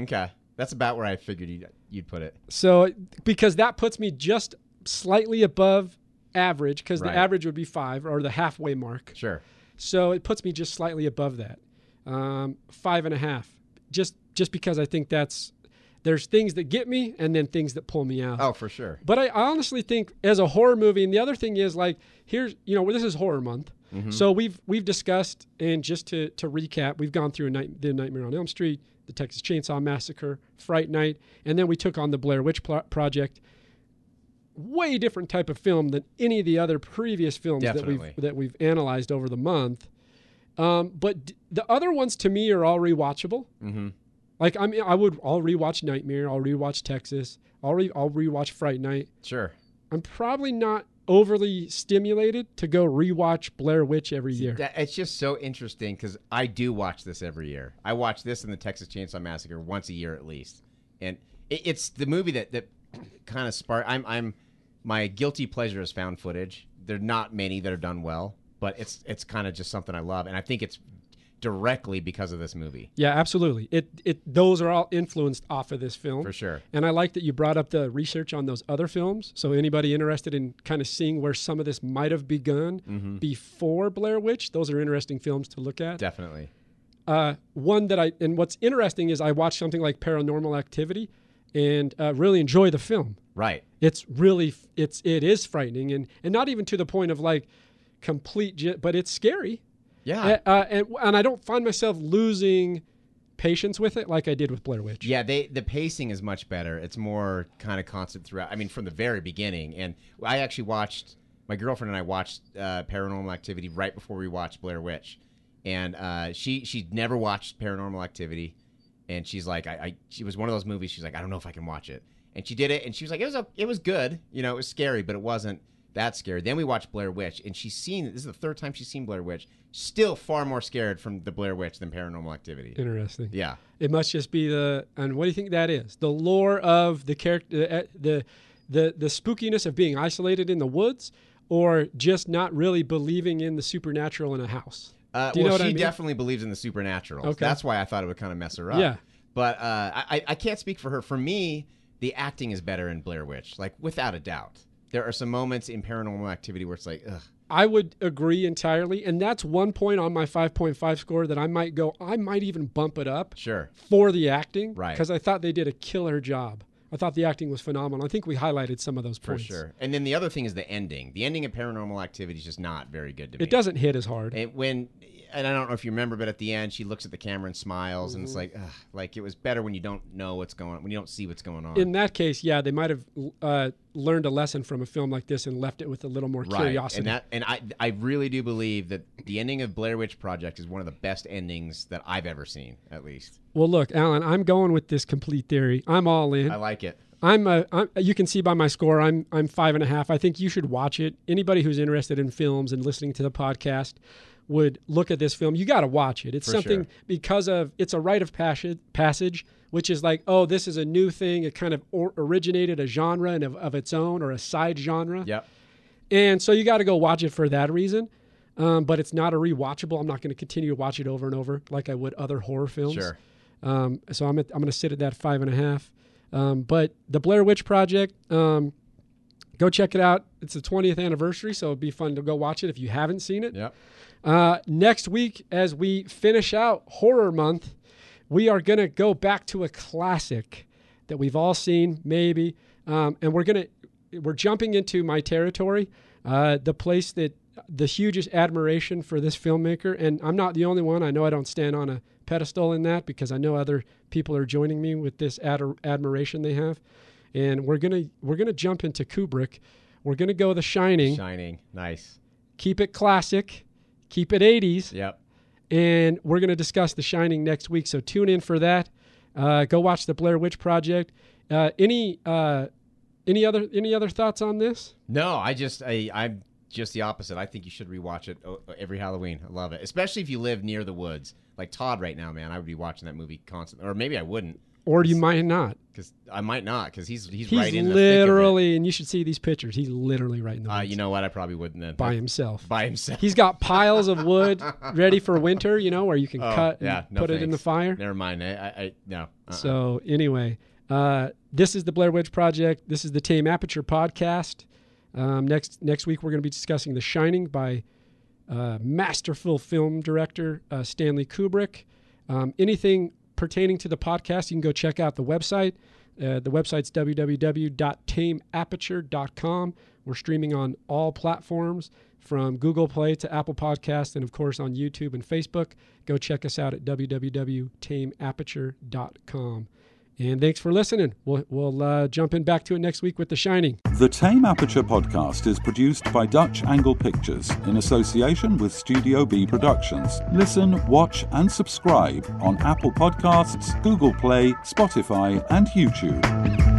okay. That's about where I figured you'd, you'd put it. So because that puts me just slightly above average, because Right. the average would be five or the halfway mark. Sure. So it puts me just slightly above that, um, five and a half. Just just because I think that's there's things that get me and then things that pull me out. Oh, for sure. But I honestly think as a horror movie, and the other thing is like here's you know this is horror month, so we've we've discussed and just to to recap, we've gone through night, the Nightmare on Elm Street, the Texas Chainsaw Massacre, Fright Night, and then we took on the Blair Witch Pl- Project. Way different type of film than any of the other previous films that we've that we've analyzed over the month. Um, but d- the other ones to me are all rewatchable. Mm-hmm. Like I mean, I would I'll rewatch Nightmare, I'll rewatch Texas, I'll re- I'll rewatch Fright Night. Sure. I'm probably not overly stimulated to go rewatch Blair Witch every year. That, it's just so interesting because I do watch this every year. I watch this and the Texas Chainsaw Massacre once a year at least, and it, it's the movie that that kind of spark. I'm I'm my guilty pleasure is found footage. There are not many that are done well, but it's it's kind of just something I love, and I think it's directly because of this movie Yeah, absolutely. It it those are all influenced off of this film. for sure. And I like that you brought up the research on those other films. So anybody interested in kind of seeing where some of this might have begun Mm-hmm. before Blair Witch, those are interesting films to look at. Definitely. Uh, one that I and what's interesting is I watched something like Paranormal Activity, and uh, really enjoy the film. Right. It's really it's it is frightening and and not even to the point of like complete, but it's scary. Yeah. Uh, and and I don't find myself losing patience with it like I did with Blair Witch. Yeah, they the pacing is much better. It's more kind of constant throughout. I mean, from the very beginning. And I actually watched my girlfriend and I watched uh, Paranormal Activity right before we watched Blair Witch, and uh, she she'd never watched Paranormal Activity, and she's like, I, I she was one of those movies. She's like, I don't know if I can watch it, and she did it, and she was like, it was a, it was good. You know, it was scary, but it wasn't that scary. Then we watched Blair Witch, and she's seen this is the third time she's seen Blair Witch. Still far more scared from the Blair Witch than Paranormal Activity. Interesting. Yeah. It must just be the and what do you think that is? The lore of the character, uh, the the the spookiness of being isolated in the woods, or just not really believing in the supernatural in a house. Uh, Do you well, know what she I mean? definitely believes in the supernatural. Okay. That's why I thought it would kind of mess her up. Yeah. But uh, I, I can't speak for her. For me, the acting is better in Blair Witch, like without a doubt. there are some moments in Paranormal Activity where it's like, ugh, I would agree entirely, and that's one point on my 5.5 score that I might go. I might even bump it up sure, for the acting, Right. Because I thought they did a killer job. I thought the acting was phenomenal. I think we highlighted some of those points. for sure. And then the other thing is the ending. The ending of Paranormal Activity is just not very good to me. It doesn't hit as hard. And when, and I don't know if you remember, but at the end, she looks at the camera and smiles, and it's Mm-hmm. like, ugh, like it was better when you don't know what's going on, when you don't see what's going on. In that case, yeah, they might have uh, learned a lesson from a film like this and left it with a little more right. curiosity. And that, and I, I really do believe that the ending of Blair Witch Project is one of the best endings that I've ever seen, at least. well, look, Alan, I'm going with this complete theory. I'm all in. I like it. I'm, a, I'm you can see by my score I'm I'm five and a half. I think you should watch it. Anybody who's interested in films and listening to the podcast would look at this film. You got to watch it. It's For something sure. because of it's a rite of passage, passage, which is like oh this is a new thing. It kind of or, originated a genre and of, of its own or a side genre. Yep. And so you got to go watch it for that reason. Um, but it's not a rewatchable. I'm not going to continue to watch it over and over like I would other horror films. Sure. Um, so I'm at, I'm going to sit at that five and a half. Um, but the Blair Witch Project, um, go check it out. It's the 20th anniversary, so it'd be fun to go watch it if you haven't seen it. Yep. Uh, next week, as we finish out Horror Month, we are going to go back to a classic that we've all seen, maybe, um, and we're going to we're jumping into my territory, uh, the place that the hugest admiration for this filmmaker, and I'm not the only one. I know I don't stand on a pedestal in that because I know other people are joining me with this ad- admiration they have, and we're gonna we're gonna jump into Kubrick. We're gonna go The Shining. Shining. Nice. Keep it classic. Keep it 80s Yep. and we're going to discuss The Shining next week. So tune in for that. Uh, go watch the Blair Witch Project. Uh, any uh, any other any other thoughts on this? No, I just I I'm just the opposite. I think you should rewatch it every Halloween. I love it, especially if you live near the woods. Like Todd right now, man, I would be watching that movie constantly, or maybe I wouldn't, Or you might not. because I might not, because he's he's, He's right in the thick of it. literally, and you should see these pictures. He's literally right in the Uh, you know what? I probably wouldn't then. by himself. By himself. He's got piles of wood ready for winter. You know where you can Oh, cut and yeah, no put it in the thanks. fire. Never mind. I, I, I no. Uh-uh. So anyway, uh, this is the Blair Witch Project. This is the Tame Aperture podcast. Um, next next week we're going to be discussing The Shining by uh, masterful film director uh, Stanley Kubrick. Um, anything pertaining to the podcast, you can go check out the website. Uh, the website's www.tameaperture.com. We're streaming on all platforms from Google Play to Apple Podcasts and, of course, on YouTube and Facebook. Go check us out at www.tameaperture.com. And thanks for listening. We'll, we'll uh, jump in back to it next week with The Shining. The Tame Aperture podcast is produced by Dutch Angle Pictures in association with Studio B Productions. Listen, watch, and subscribe on Apple Podcasts, Google Play, Spotify, and YouTube.